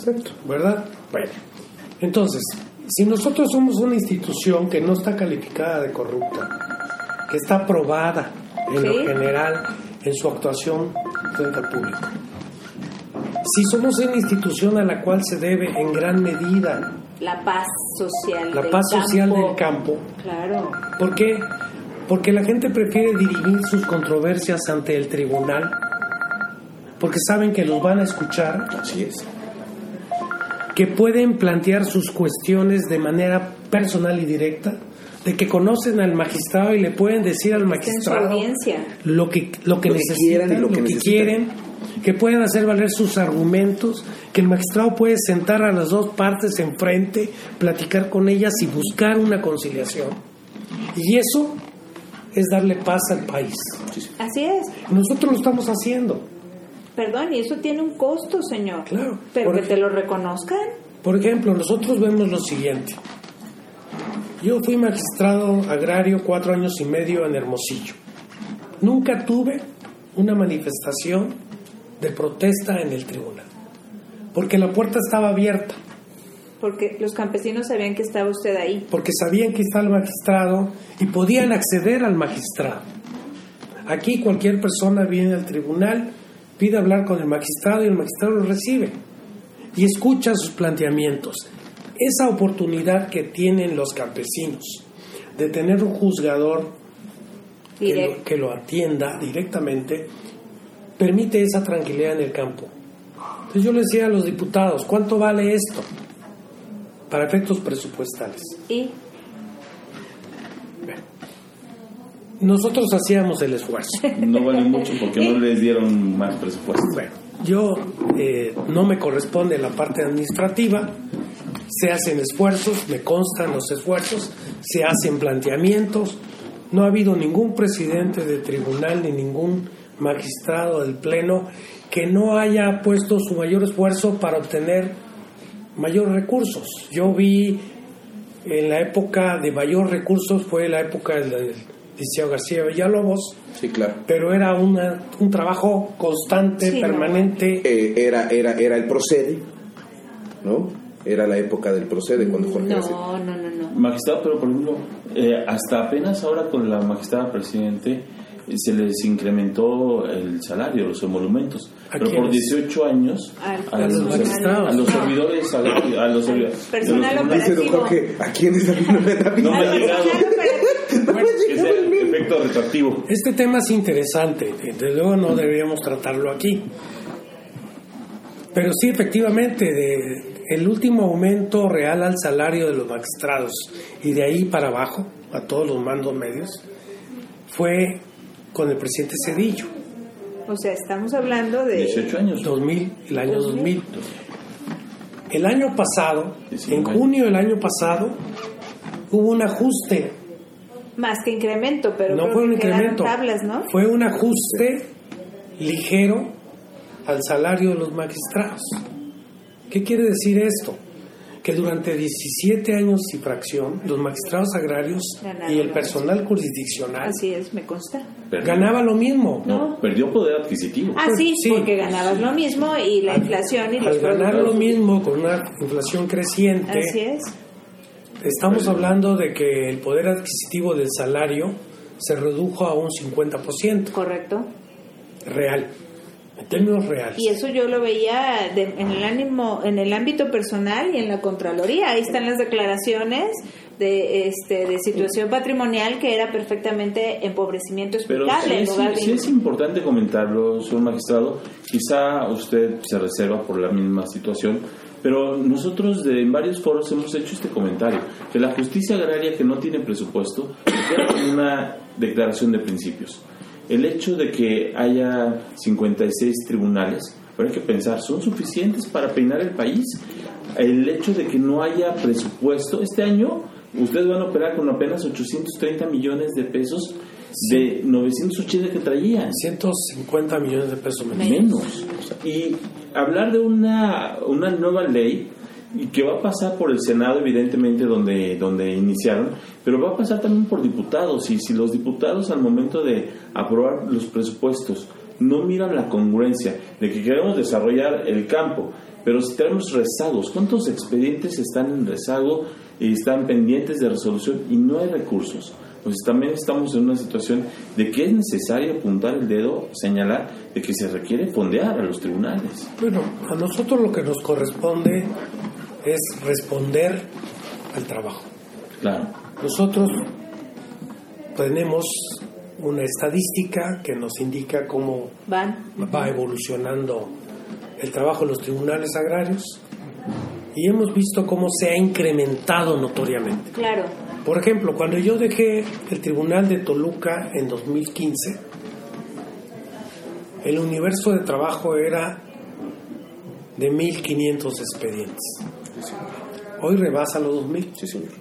¿verdad? Bueno, entonces, si nosotros somos una institución que no está calificada de corrupta, que está aprobada en lo general en su actuación frente al público, si somos una institución a la cual se debe en gran medida La paz social. la del paz social campo. del campo, Claro. ¿Por qué? Porque la gente prefiere dirimir sus controversias ante el tribunal, porque saben que los van a escuchar, Así es. Que pueden plantear sus cuestiones de manera personal y directa, de que conocen al magistrado y le pueden decir al magistrado lo que, lo que Lo que necesitan, lo lo que, que necesitan. quieren, que pueden hacer valer sus argumentos, que el magistrado puede sentar a las dos partes enfrente, platicar con ellas y buscar una conciliación. Y eso es darle paz al país. Así es. Nosotros lo estamos haciendo. Perdón, y eso tiene un costo, señor. Claro. Pero que te lo reconozcan. Por ejemplo, nosotros vemos lo siguiente. Yo fui magistrado agrario cuatro años y medio en Hermosillo. Nunca tuve una manifestación de protesta en el tribunal, porque la puerta estaba abierta, Porque los campesinos sabían que estaba usted ahí. porque sabían que estaba el magistrado y podían acceder al magistrado. Aquí cualquier persona viene al tribunal, pide hablar con el magistrado y el magistrado lo recibe y escucha sus planteamientos. Esa oportunidad que tienen los campesinos de tener un juzgador que lo, Directo. que lo atienda directamente permite esa tranquilidad en el campo. Entonces yo le decía a los diputados, ¿cuánto vale esto? Para efectos presupuestales. Y Nosotros hacíamos el esfuerzo. No vale mucho porque no les dieron más presupuesto. Bueno, yo eh, no me corresponde la parte administrativa, se hacen esfuerzos, me constan los esfuerzos, se hacen planteamientos, no ha habido ningún presidente de tribunal ni ningún magistrado del Pleno que no haya puesto su mayor esfuerzo para obtener mayores recursos. Yo vi en la época de mayor recursos fue la época del Liceo García Villalobos, Sí, claro. pero era una, un trabajo constante, Sí, no. permanente. Eh, era, era, era el procede, ¿no? Era la época del procede cuando Jorge no, no, no, no. Magistrado, pero por ejemplo, eh, hasta apenas ahora con la magistrada presidente eh, se les incrementó el salario, los emolumentos. ¿A Pero por quiénes? 18 años Al a los, a los No. servidores, agrarios, a los servidores. Personal don Jorge, ¿a quién es la No me ha llegado. personal operativo. que sea el efecto retroactivo. Este tema es interesante, desde luego no deberíamos tratarlo aquí. Pero sí, efectivamente, de, el último aumento real al salario de los magistrados y de ahí para abajo, a todos los mandos medios, fue con el presidente Cedillo, O sea, estamos hablando de 18 años. 2000, el año 2000. El año pasado, en 19. junio del año pasado, hubo un ajuste más que incremento, pero no creo fue un que incremento, tablas, ¿no? fue un ajuste ligero al salario de los magistrados. ¿Qué quiere decir esto? Que durante 17 años y fracción, los magistrados agrarios Ganaron y el personal jurisdiccional Así es, me consta. Perdió- ganaba lo mismo. No, perdió poder adquisitivo. Ah, sí, Sí. porque ganabas lo mismo y la inflación y los Al ganar lo mismo con una inflación creciente, Así es. Estamos hablando de que el poder adquisitivo del salario se redujo a un 50% Correcto. real, en términos reales. Y eso yo lo veía de- en el ánimo, en el ámbito personal y en la contraloría. Ahí están las declaraciones de este de situación patrimonial que era perfectamente empobrecimiento Pero explicable sí en es, lugar de sí es importante comentarlo, señor magistrado. Quizá usted se reserva por la misma situación, pero nosotros de, en varios foros hemos hecho este comentario, que la justicia agraria que no tiene presupuesto queda con una declaración de principios. El hecho de que haya 56 tribunales, pero hay que pensar, ¿son suficientes para peinar el país? El hecho de que no haya presupuesto, este año Ustedes van a operar con apenas 830 millones de pesos de 980 que traían. 150 millones de pesos menos. Menos. Y hablar de una, una nueva ley y que va a pasar por el Senado, evidentemente, donde, donde iniciaron, pero va a pasar también por diputados. Y si los diputados, al momento de aprobar los presupuestos, no miran la congruencia de que queremos desarrollar el campo, pero si tenemos rezagos, ¿cuántos expedientes están en rezago y están pendientes de resolución y no hay recursos? Pues también estamos en una situación de que es necesario apuntar el dedo, señalar de que se requiere fondear a los tribunales. Bueno, a nosotros lo que nos corresponde es responder al trabajo. Claro. Nosotros tenemos una estadística que nos indica cómo Van. va evolucionando el trabajo en los tribunales agrarios y hemos visto cómo se ha incrementado notoriamente. Claro. Por ejemplo, cuando yo dejé el Tribunal de Toluca en 2015, el universo de trabajo era de 1.500 expedientes. Hoy rebasa los 2.000. Sí, señor.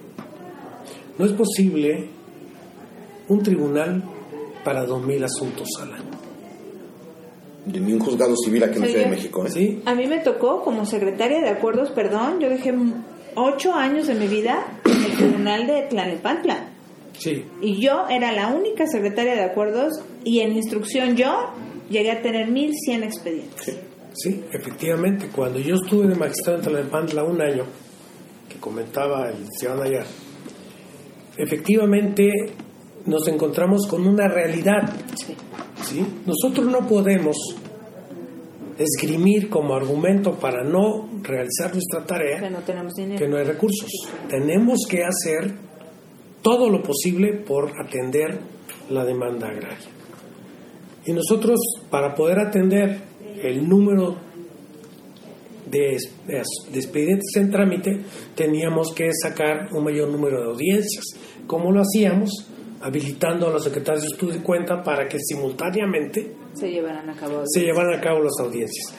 No es posible un tribunal para 2.000 asuntos al año. De ni un juzgado civil aquí en la Ciudad de México. ¿eh? ¿Sí? A mí me tocó como secretaria de acuerdos, perdón, yo dejé ocho años de mi vida tribunal de Tlalnepantla. Sí. Y yo era la única secretaria de acuerdos y en instrucción yo llegué a tener 1100 expedientes. Sí, efectivamente. Cuando yo estuve de magistrado en Tlalnepantla un año, que comentaba el licenciado Nayar, efectivamente nos encontramos con una realidad. Sí. ¿sí? Nosotros no podemos esgrimir como argumento para no realizar nuestra Que tarea no tenemos que dinero. no hay recursos. Tenemos que hacer todo lo posible por atender la demanda agraria. Y nosotros, para poder atender el número de, de expedientes en trámite, teníamos que sacar un mayor número de audiencias. ¿Cómo lo hacíamos? Habilitando a los secretarios de estudio y cuenta para que simultáneamente Se llevarán a cabo. se a cabo las audiencias.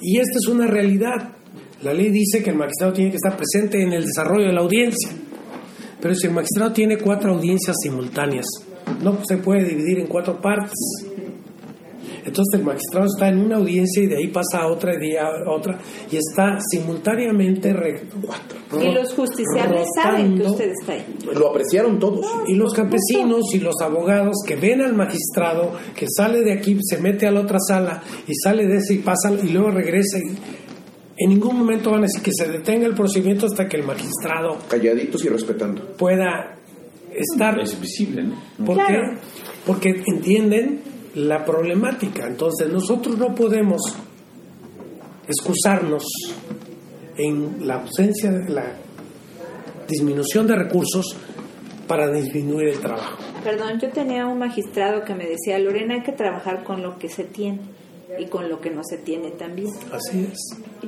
Y esta es una realidad. La ley dice que el magistrado tiene que estar presente en el desarrollo de la audiencia. Pero si el magistrado tiene cuatro audiencias simultáneas, no se puede dividir en cuatro partes. Entonces el magistrado está en una audiencia y de ahí pasa a otra y de ahí a otra y está simultáneamente re- Y los justiciables saben que usted está ahí. Lo apreciaron todos. Y los campesinos y los abogados que ven al magistrado que sale de aquí, se mete a la otra sala y sale de ese y pasa y luego regresa y en ningún momento van a decir que se detenga el procedimiento hasta que el magistrado Calladitos y respetando. pueda estar. Es visible, ¿no? ¿Por Claro. qué? Porque entienden la problemática. Entonces nosotros no podemos excusarnos en la ausencia de la disminución de recursos para disminuir el trabajo. Perdón, yo tenía un magistrado que me decía, Lorena, hay que trabajar con lo que se tiene y con lo que no se tiene también. Así es.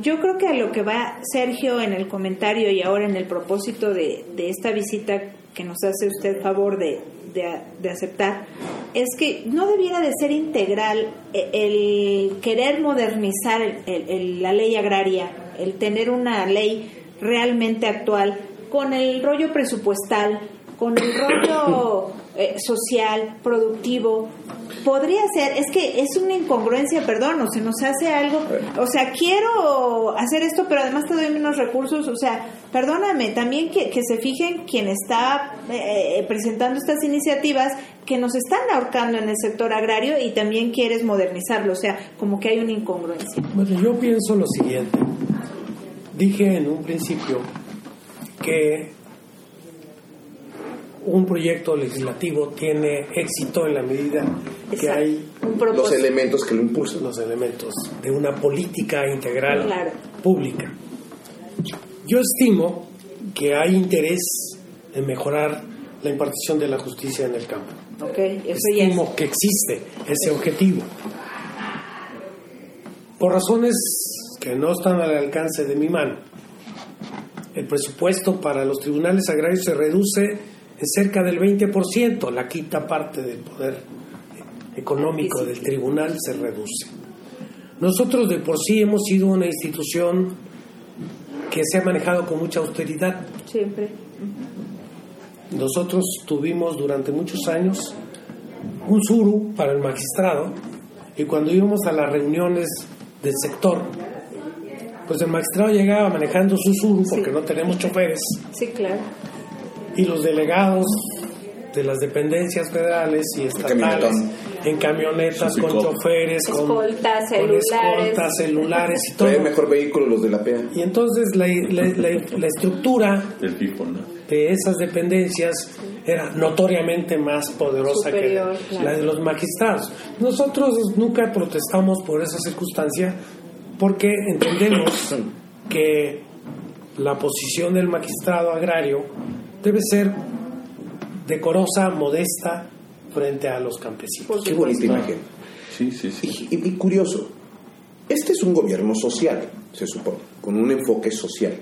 Yo creo que a lo que va Sergio en el comentario y ahora en el propósito de, de esta visita que nos hace usted favor de, de- de aceptar, es que no debiera de ser integral e- el querer modernizar el- la ley agraria, el tener una ley realmente actual, con el rollo presupuestal, con el rollo [COUGHS] eh, social, productivo, podría ser, es que es una incongruencia, perdón, o se nos hace algo, o sea, quiero hacer esto, pero además te doy menos recursos, o sea, perdóname, también que, que se fijen quien está eh, presentando estas iniciativas que nos están ahorcando en el sector agrario y también quieres modernizarlo, o sea, como que hay una incongruencia. Bueno, yo pienso lo siguiente. Dije en un principio que un proyecto legislativo tiene éxito en la medida que Exacto. hay Los elementos que lo impulsan. los elementos de una política integral Claro. pública. Yo estimo que hay interés en mejorar la impartición de la justicia en el campo. Ok, eso ya es. Estimo que existe ese objetivo. Por razones que no están al alcance de mi mano, el presupuesto para los tribunales agrarios se reduce en cerca del 20%, la quinta parte del poder económico del tribunal se reduce. Nosotros de por sí hemos sido una institución que se ha manejado con mucha austeridad Siempre. nosotros tuvimos durante muchos años un suru para el magistrado y cuando íbamos a las reuniones del sector, pues el magistrado llegaba manejando su suru porque no tenemos choferes Sí, claro. Y los delegados de las dependencias federales y estatales en camionetas con choferes, con, Escoltas, con celulares. escoltas, celulares y todo. Mejor vehículo los de la PEA. Y entonces la, la- la- la estructura Del FIFO, ¿no? de esas dependencias era notoriamente más poderosa Superior, que claro. la de los magistrados. Nosotros nunca protestamos por esa circunstancia porque entendemos que la posición del magistrado agrario debe ser decorosa, modesta frente a los campesinos. Qué bonita imagen. Sí, sí, sí. Y, curioso, este es un gobierno social, se supone, con un enfoque social,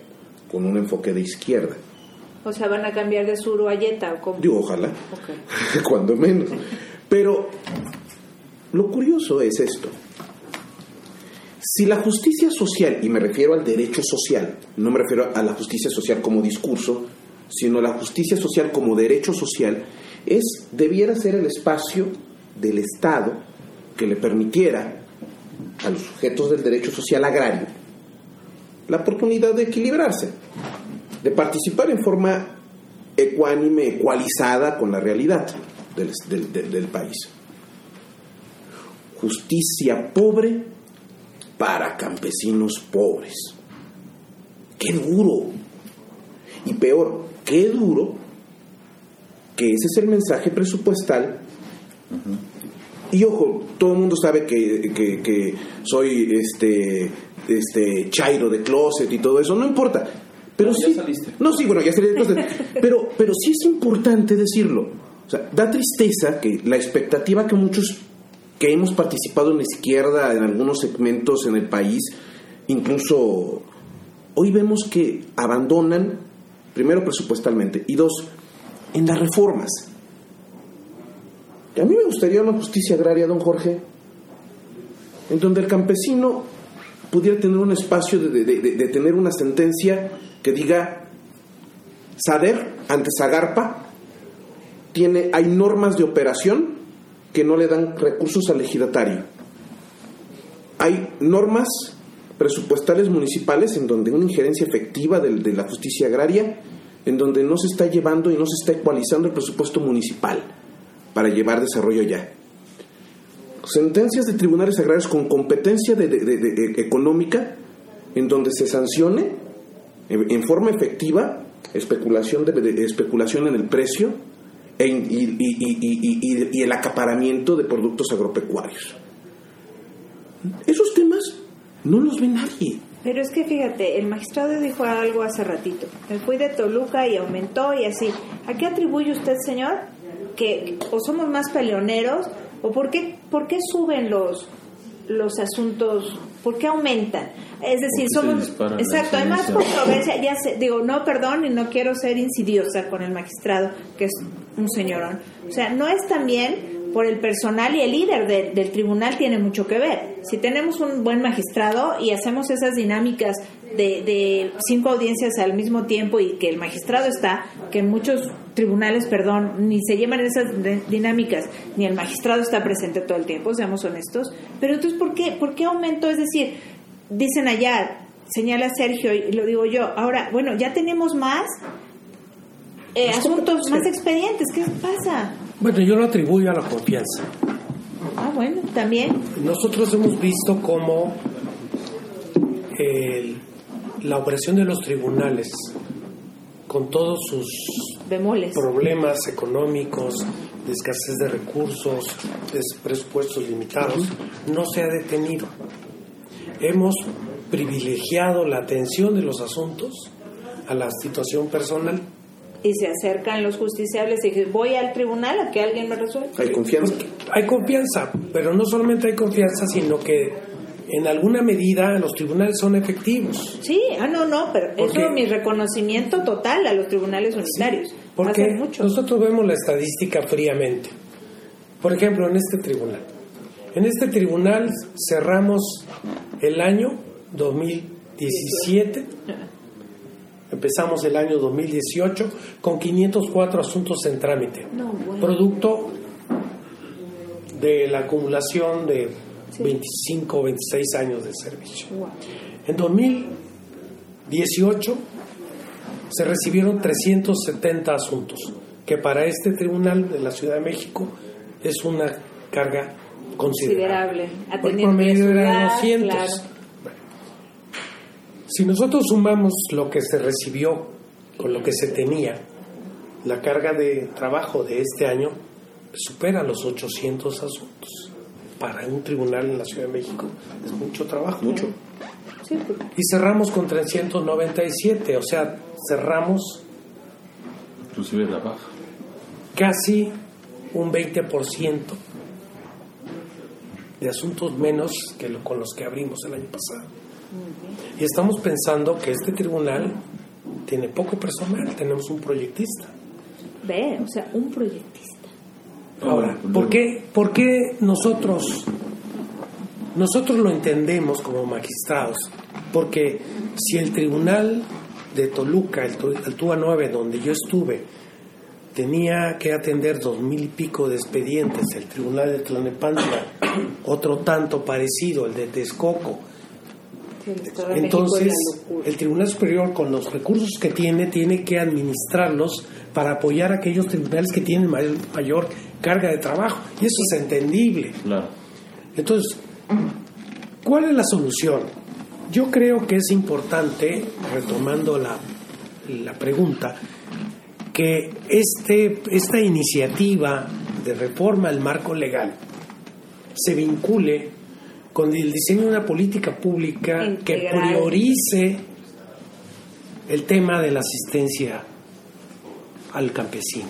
con un enfoque de izquierda. O sea, van a cambiar de suru a yeta o cómo? Digo, ojalá, Ok. [LAUGHS] cuando menos. Pero lo curioso es esto. Si la justicia social, y me refiero al derecho social, no me refiero a la justicia social como discurso, sino la justicia social como derecho social, es debiera ser el espacio del Estado que le permitiera a los sujetos del derecho social agrario la oportunidad de equilibrarse, de participar en forma ecuánime, ecualizada con la realidad del, del- país. Justicia pobre para campesinos pobres. Qué duro. Y peor, qué duro que ese es el mensaje presupuestal. Y ojo, todo el mundo sabe que, que- que soy este, este chairo de closet y todo eso, no importa. Pero No, ya sí, saliste. no, sí, bueno, ya salí de closet. pero, pero sí es importante decirlo. O sea, da tristeza que la expectativa que muchos que hemos participado en la izquierda en algunos segmentos en el país, incluso hoy vemos que abandonan, primero presupuestalmente, y dos, en las reformas. Y a mí me gustaría una justicia agraria, don Jorge, en donde el campesino pudiera tener un espacio de, tener una sentencia que diga, Sader, ante Zagarpa, tiene, hay normas de operación que no le dan recursos al legislatario. Hay normas presupuestales municipales en donde una injerencia efectiva del- de, la justicia agraria, en donde no se está llevando y no se está ecualizando el presupuesto municipal para llevar desarrollo allá. Sentencias de tribunales agrarios con competencia de- de- de- de- económica en donde se sancione en, forma efectiva especulación, de, de- especulación en el precio e y- y el acaparamiento de productos agropecuarios. Esos temas no los ve nadie. Pero es que fíjate, el magistrado dijo algo hace ratito. Me fui de Toluca y aumentó y así. ¿A qué atribuye usted, señor? Que o somos más peleoneros o por qué, por qué suben los los asuntos, por qué aumentan? Es decir, somos exacto, hay más controversia, ya sé, digo, no, perdón, y no quiero ser insidiosa con el magistrado, que es un señorón. O sea, no es también por el personal y el líder de- del tribunal tiene mucho que ver. Si tenemos un buen magistrado y hacemos esas dinámicas de, de cinco audiencias al mismo tiempo y que el magistrado está, que en muchos tribunales, perdón, ni se llevan esas de- dinámicas, ni el magistrado está presente todo el tiempo, seamos honestos. Pero entonces, ¿por qué, por qué aumentó? Es decir, dicen allá, señala Sergio y lo digo yo, ahora, bueno, ya tenemos más eh, asuntos, más expedientes, ¿qué pasa? Bueno, yo lo atribuyo a la confianza. Ah, bueno, también. Nosotros hemos visto cómo el- la operación de los tribunales, con todos sus Bemoles. problemas económicos, de escasez de recursos, de presupuestos limitados, no se ha detenido. Hemos privilegiado la atención de los asuntos a la situación personal. Y se acercan los justiciables y dicen, voy al tribunal a que alguien me resuelva. Hay confianza. Hay confianza, pero no solamente hay confianza, sino que en alguna medida los tribunales son efectivos. Sí, ah, no, no, pero ¿Por eso qué? mi reconocimiento total a los tribunales unitarios. Porque mucho. nosotros vemos la estadística fríamente. Por ejemplo, en este tribunal. En este tribunal cerramos el año 2017 Empezamos el año 2018 con 504 asuntos en trámite, No, bueno. producto de la acumulación de 25 o 26 años de servicio. Wow. En 2018 se recibieron 370 asuntos, que para este tribunal de la Ciudad de México es una carga considerable. Considerable. A promedio eran estudiar, 200. claro. Si nosotros sumamos lo que se recibió con lo que se tenía, la carga de trabajo de este año supera los 800 asuntos. Para un tribunal en la Ciudad de México es mucho trabajo. Mucho. Sí, pues, Y cerramos con 397, o sea, cerramos Inclusive la baja. casi un 20% de asuntos menos que lo, con los que abrimos el año pasado. Y estamos pensando que este tribunal tiene poco personal, tenemos un proyectista. ve, o sea, un proyectista. Ahora, ¿por qué, por qué nosotros, nosotros lo entendemos como magistrados? Porque si el tribunal de Toluca, el, el TUA 9, donde yo estuve, tenía que atender dos mil y pico de expedientes, el tribunal de Tlalnepantla, otro tanto parecido, el de Texcoco, Sí, el Estado de México entonces, el Tribunal Superior, con los recursos que tiene, tiene que administrarlos para apoyar a aquellos tribunales que tienen mayor, mayor carga de trabajo. Y eso es entendible. Claro. Entonces, ¿cuál es la solución? Yo creo que es importante, retomando la, la pregunta, que este, esta iniciativa de reforma al marco legal se vincule con el diseño de una política pública que priorice el tema de la asistencia al campesino.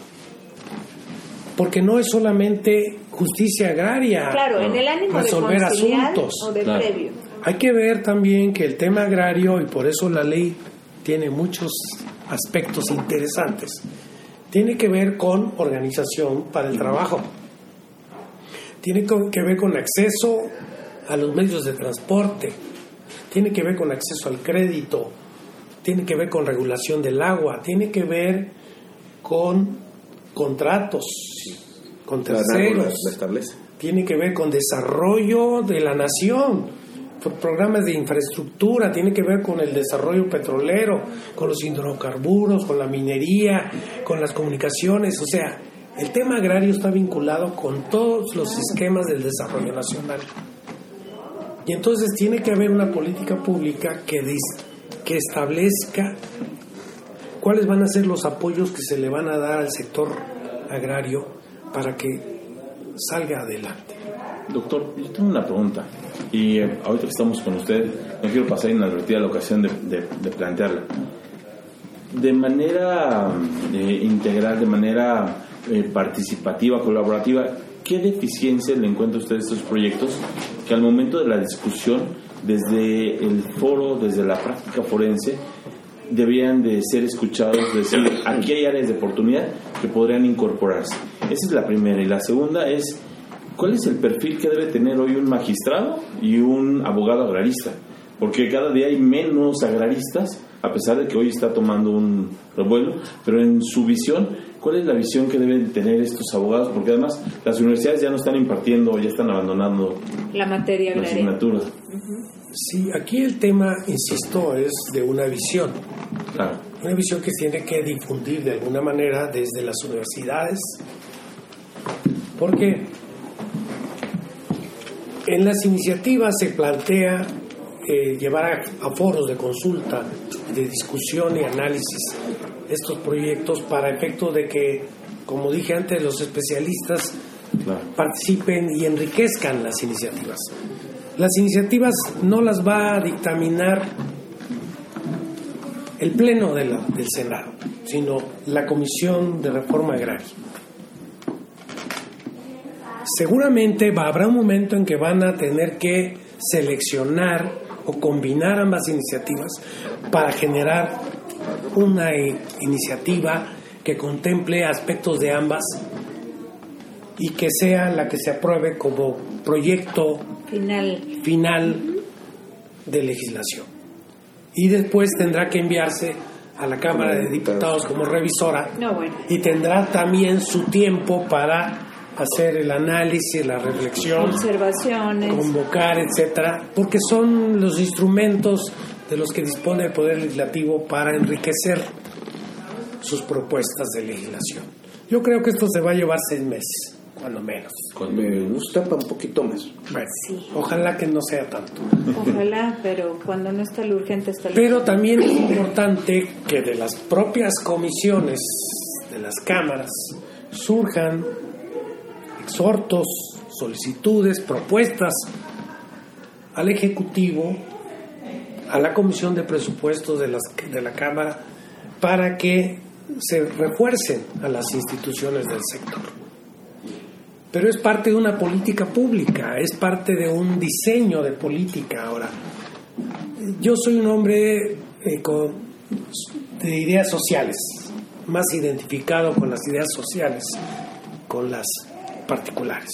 Porque no es solamente justicia agraria Claro, en el ánimo de resolver asuntos. o de Claro. previo. Hay que ver también que el tema agrario, y por eso la ley tiene muchos aspectos interesantes, tiene que ver con organización para el trabajo. Tiene que ver con acceso a los medios de transporte, tiene que ver con acceso al crédito, tiene que ver con regulación del agua, tiene que ver con contratos con terceros la, la establece. tiene que ver con desarrollo de la nación, pro- programas de infraestructura, tiene que ver con el desarrollo petrolero, con los hidrocarburos, con la minería, con las comunicaciones, o sea, el tema agrario está vinculado con todos los esquemas del desarrollo nacional. Y entonces tiene que haber una política pública que, que establezca cuáles van a ser los apoyos que se le van a dar al sector agrario para que salga adelante. Doctor, yo tengo una pregunta. Y eh, ahorita que estamos con usted, no quiero pasar inadvertida la ocasión de plantearla. De manera eh, integral, de manera eh, participativa, colaborativa, ¿qué deficiencias le encuentra usted a estos proyectos que al momento de la discusión, desde el foro, desde la práctica forense, deberían de ser escuchados, decir, aquí hay áreas de oportunidad que podrían incorporarse. Esa es la primera. Y la segunda es, ¿cuál es el perfil que debe tener hoy un magistrado y un abogado agrarista? Porque cada día hay menos agraristas, a pesar de que hoy está tomando un revuelo, pero en su visión, ¿cuál es la visión que deben tener estos abogados? Porque además las universidades ya no están impartiendo, ya están abandonando La materia la asignatura. Sí, aquí el tema, insisto, es de una visión, Claro, una visión que se tiene que difundir de alguna manera desde las universidades, porque en las iniciativas se plantea eh, llevar a, a foros de consulta, de discusión y análisis estos proyectos para efecto de que, como dije antes, los especialistas claro. participen y enriquezcan las iniciativas. Las iniciativas no las va a dictaminar el Pleno de la- del Senado, sino la Comisión de Reforma Agraria. Seguramente va, habrá un momento en que van a tener que seleccionar o combinar ambas iniciativas para generar una eh, iniciativa que contemple aspectos de ambas y que sea la que se apruebe como proyecto Final. final de legislación. Y después tendrá que enviarse a la Cámara de Diputados como revisora No, bueno. y tendrá también su tiempo para hacer el análisis, la reflexión, Observaciones. convocar, etcétera, porque son los instrumentos de los que dispone el Poder Legislativo para enriquecer sus propuestas de legislación. Yo creo que esto se va a llevar seis meses, cuando menos. Me gusta para un poquito más. Bueno, Sí. ojalá que no sea tanto. Ojalá, pero cuando no está lo urgente está lo Pero también es importante que de las propias comisiones, de las cámaras, surjan exhortos, solicitudes, propuestas al Ejecutivo, a la Comisión de Presupuestos de, las, de la Cámara, para que se refuercen a las instituciones del sector. Pero es parte de una política pública, es parte de un diseño de política ahora. Yo soy un hombre eh, de ideas sociales, más identificado con las ideas sociales, con las particulares.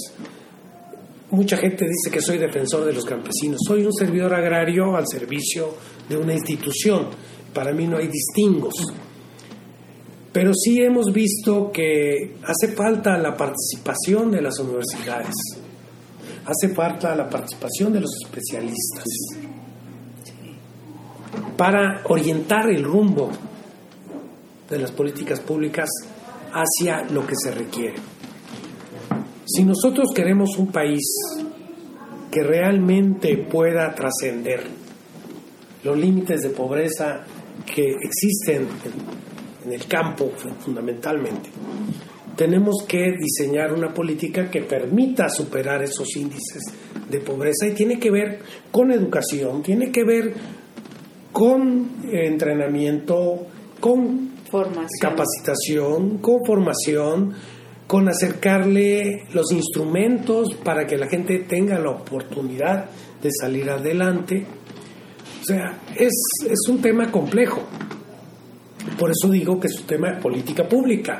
Mucha gente dice que soy defensor de los campesinos. Soy un servidor agrario al servicio de una institución. Para mí no hay distingos. Pero sí hemos visto que hace falta la participación de las universidades, hace falta la participación de los especialistas para orientar el rumbo de las políticas públicas hacia lo que se requiere. Si nosotros queremos un país que realmente pueda trascender los límites de pobreza que existen en, el campo fundamentalmente, tenemos que diseñar una política que permita superar esos índices de pobreza y tiene que ver con educación, tiene que ver con entrenamiento, con Formación. capacitación, con formación, con acercarle los instrumentos para que la gente tenga la oportunidad de salir adelante. O sea, es, es un tema complejo. Por eso digo que es un tema de política pública.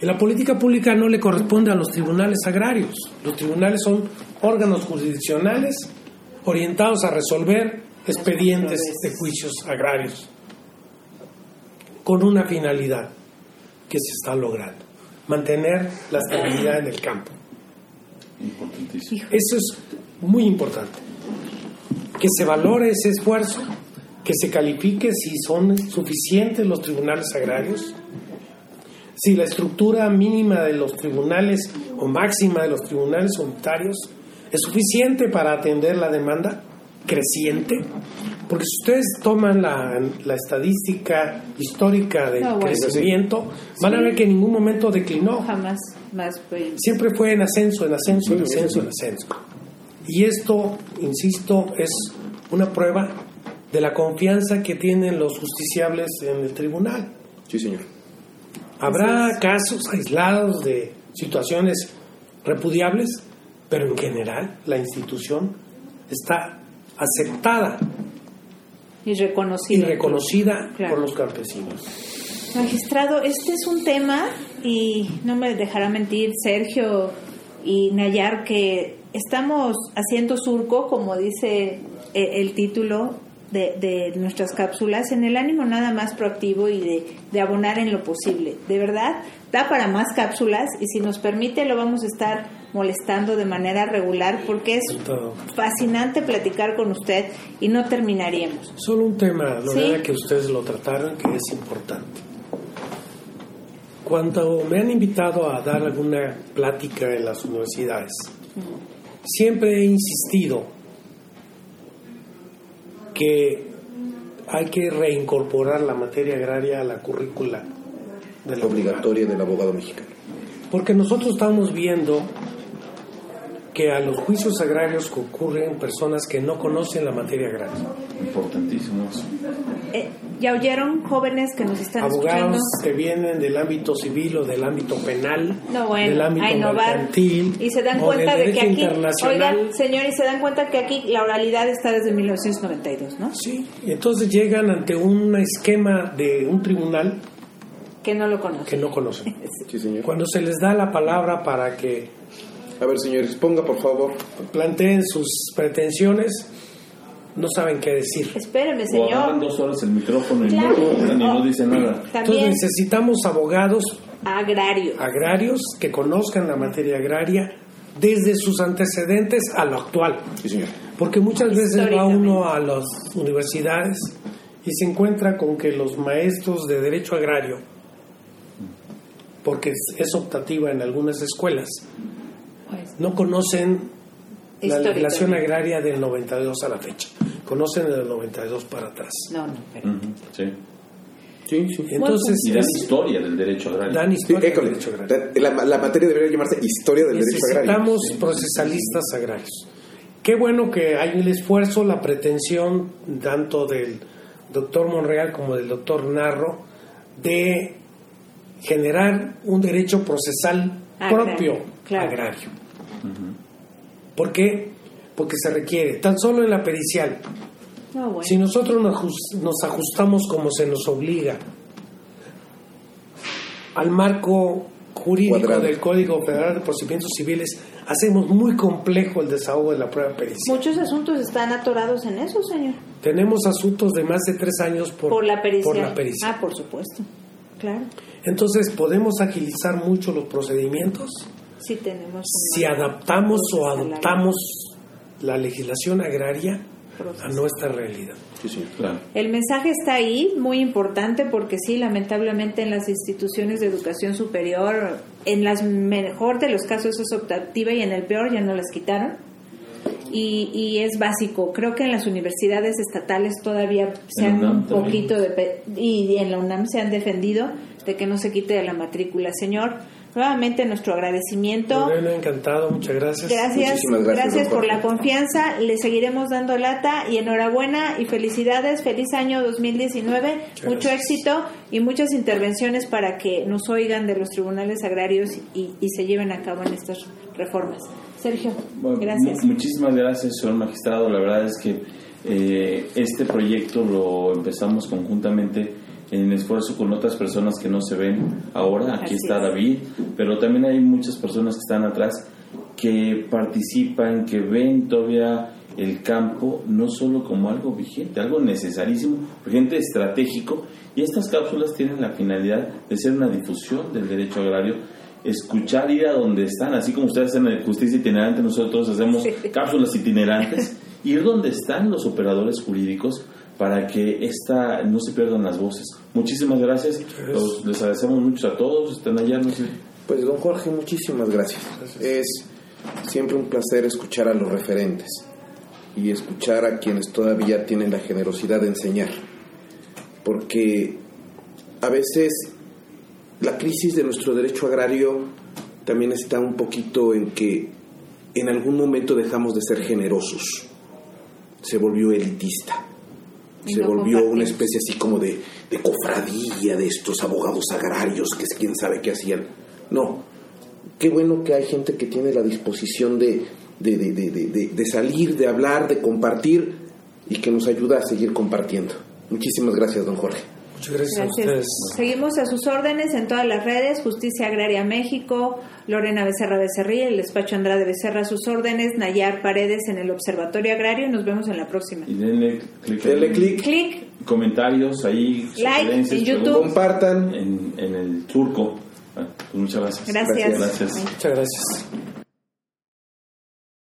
Y la política pública no le corresponde a los tribunales agrarios. Los tribunales son órganos jurisdiccionales orientados a resolver expedientes de juicios agrarios con una finalidad que se está logrando, mantener la estabilidad en el campo. Importantísimo. Eso es muy importante. Que se valore ese esfuerzo, que se califique si son suficientes los tribunales agrarios, si la estructura mínima de los tribunales o máxima de los tribunales unitarios es suficiente para atender la demanda creciente. Porque si ustedes toman la, la estadística histórica del No, bueno. crecimiento, van a ver que en ningún momento declinó. Jamás más fue. Siempre fue en ascenso, en ascenso, en ascenso, en ascenso. Y esto, insisto, es una prueba de la confianza que tienen los justiciables en el tribunal. Sí, señor. Habrá casos aislados de situaciones repudiables, pero en general la institución está aceptada Y y reconocido. reconocida Claro. por los campesinos. Magistrado, este es un tema y no me dejará mentir Sergio y Nayar que estamos haciendo surco, como dice eh, el título de, de nuestras cápsulas, en el ánimo nada más proactivo y de, de abonar en lo posible. De verdad, da para más cápsulas y si nos permite lo vamos a estar molestando de manera regular porque es fascinante platicar con usted y no terminaríamos. Solo un tema, Lorena, Sí. que ustedes lo trataron, que es importante. Cuando me han invitado a dar alguna plática en las universidades, siempre he insistido que hay que reincorporar la materia agraria a la currícula de la Obligatoria del abogado mexicano. Porque nosotros estamos viendo que a los juicios agrarios concurren personas que no conocen la materia agraria. Importantísimo eso. Eh, ¿Ya oyeron jóvenes que nos están abogados escuchando? que vienen del ámbito civil o del ámbito penal, No, bueno, del ámbito a innovar. mercantil Y se dan o cuenta del de que aquí, internacional. oigan, señor, y se dan cuenta que aquí la oralidad está desde 1992, ¿no? Sí, y entonces llegan ante un esquema de un tribunal Que no lo conocen. que no conocen. [LAUGHS] Sí, señor. Cuando se les da la palabra para que A ver, señor, exponga, por favor. planteen sus pretensiones, no saben qué decir. Espéreme, O agarran señor. dos horas el micrófono y Claro. no y no Oh, dicen nada. Entonces necesitamos abogados agrario. agrarios que conozcan la materia agraria desde sus antecedentes a lo actual. Sí, señor. Porque muchas veces va uno a las universidades y se encuentra con que los maestros de derecho agrario, porque es, optativa en algunas escuelas, no conocen la legislación agraria del 92 a la fecha, conocen del 92 para atrás. no, no, pero Ujú, Sí. Sí, sí. Entonces, Y dan es- historia del derecho agrario. dan Sí, historia del école. derecho agrario. La, materia debería llamarse Historia del Derecho Agrario. Necesitamos procesalistas agrarios. Qué bueno que hay el esfuerzo, la pretensión, tanto del doctor Monreal como del doctor Narro, de generar un derecho procesal Agrario, propio claro. Agrario. ¿Por qué? Porque se requiere, tan solo en la pericial, bueno. si nosotros nos, ajus- nos ajustamos como se nos obliga al marco jurídico Cuadrado. del Código Federal de Procedimientos Civiles, hacemos muy complejo el desahogo de la prueba pericial. Muchos asuntos están atorados en eso, señor. Tenemos asuntos de más de tres años por, Por la pericial. por la pericial. Ah, por supuesto. Claro. Entonces, podemos agilizar mucho los procedimientos Sí tenemos. si adaptamos o adoptamos la legislación agraria a nuestra realidad. Sí, señor. Claro. El mensaje está ahí, muy importante, porque sí, lamentablemente en las instituciones de educación superior, en las mejor de los casos es optativa y en el peor ya no las quitaron. Y, y es básico. Creo que en las universidades estatales todavía se han UNAM un poquito de pe- y en la UNAM se han defendido de que no se quite de la matrícula. Señor, nuevamente nuestro agradecimiento. Bueno, encantado, muchas gracias. Gracias, Muchísimas gracias, por la confianza. Le seguiremos dando lata y enhorabuena y felicidades. Feliz año 2019. Mucho gracias. éxito y muchas intervenciones para que nos oigan de los tribunales agrarios y, y se lleven a cabo en estas reformas. Sergio, Bueno, gracias. mu- muchísimas gracias, señor magistrado. La verdad es que eh, este proyecto lo empezamos conjuntamente en esfuerzo con otras personas que no se ven ahora. Aquí Así está es. David, pero también hay muchas personas que están atrás que participan, que ven todavía el campo no solo como algo vigente, algo necesarísimo, urgente, estratégico, y estas cápsulas tienen la finalidad de ser una difusión del derecho agrario, escuchar, ir a donde están, así como ustedes hacen en justicia itinerante, nosotros hacemos cápsulas itinerantes, [LAUGHS] ir donde están los operadores jurídicos para que esta no se pierdan las voces. Muchísimas gracias, Los- les agradecemos mucho a todos, están allá, no sé. Pues don Jorge, muchísimas gracias. Es siempre un placer escuchar a los referentes y escuchar a quienes todavía tienen la generosidad de enseñar. Porque a veces la crisis de nuestro derecho agrario también está un poquito en que en algún momento dejamos de ser generosos. Se volvió elitista. Y Se no volvió una especie así como de, de cofradía de estos abogados agrarios que quién sabe qué hacían. No, qué bueno que hay gente que tiene la disposición de, de, de- de salir, de hablar, de compartir y que nos ayuda a seguir compartiendo. Muchísimas gracias, don Jorge. Muchas gracias, a Gracias. ustedes. Seguimos a sus órdenes en todas las redes, Justicia Agraria México, Lorena Becerra Becerril, el despacho Andrade Becerra a sus órdenes, Nayar Paredes en el Observatorio Agrario y nos vemos en la próxima. Y denle clic. Denle clic, Clic, Comentarios ahí, Like sugerencias, en YouTube. compartan. En, en el surco. Ah, pues muchas gracias. gracias. Gracias. Muchas gracias.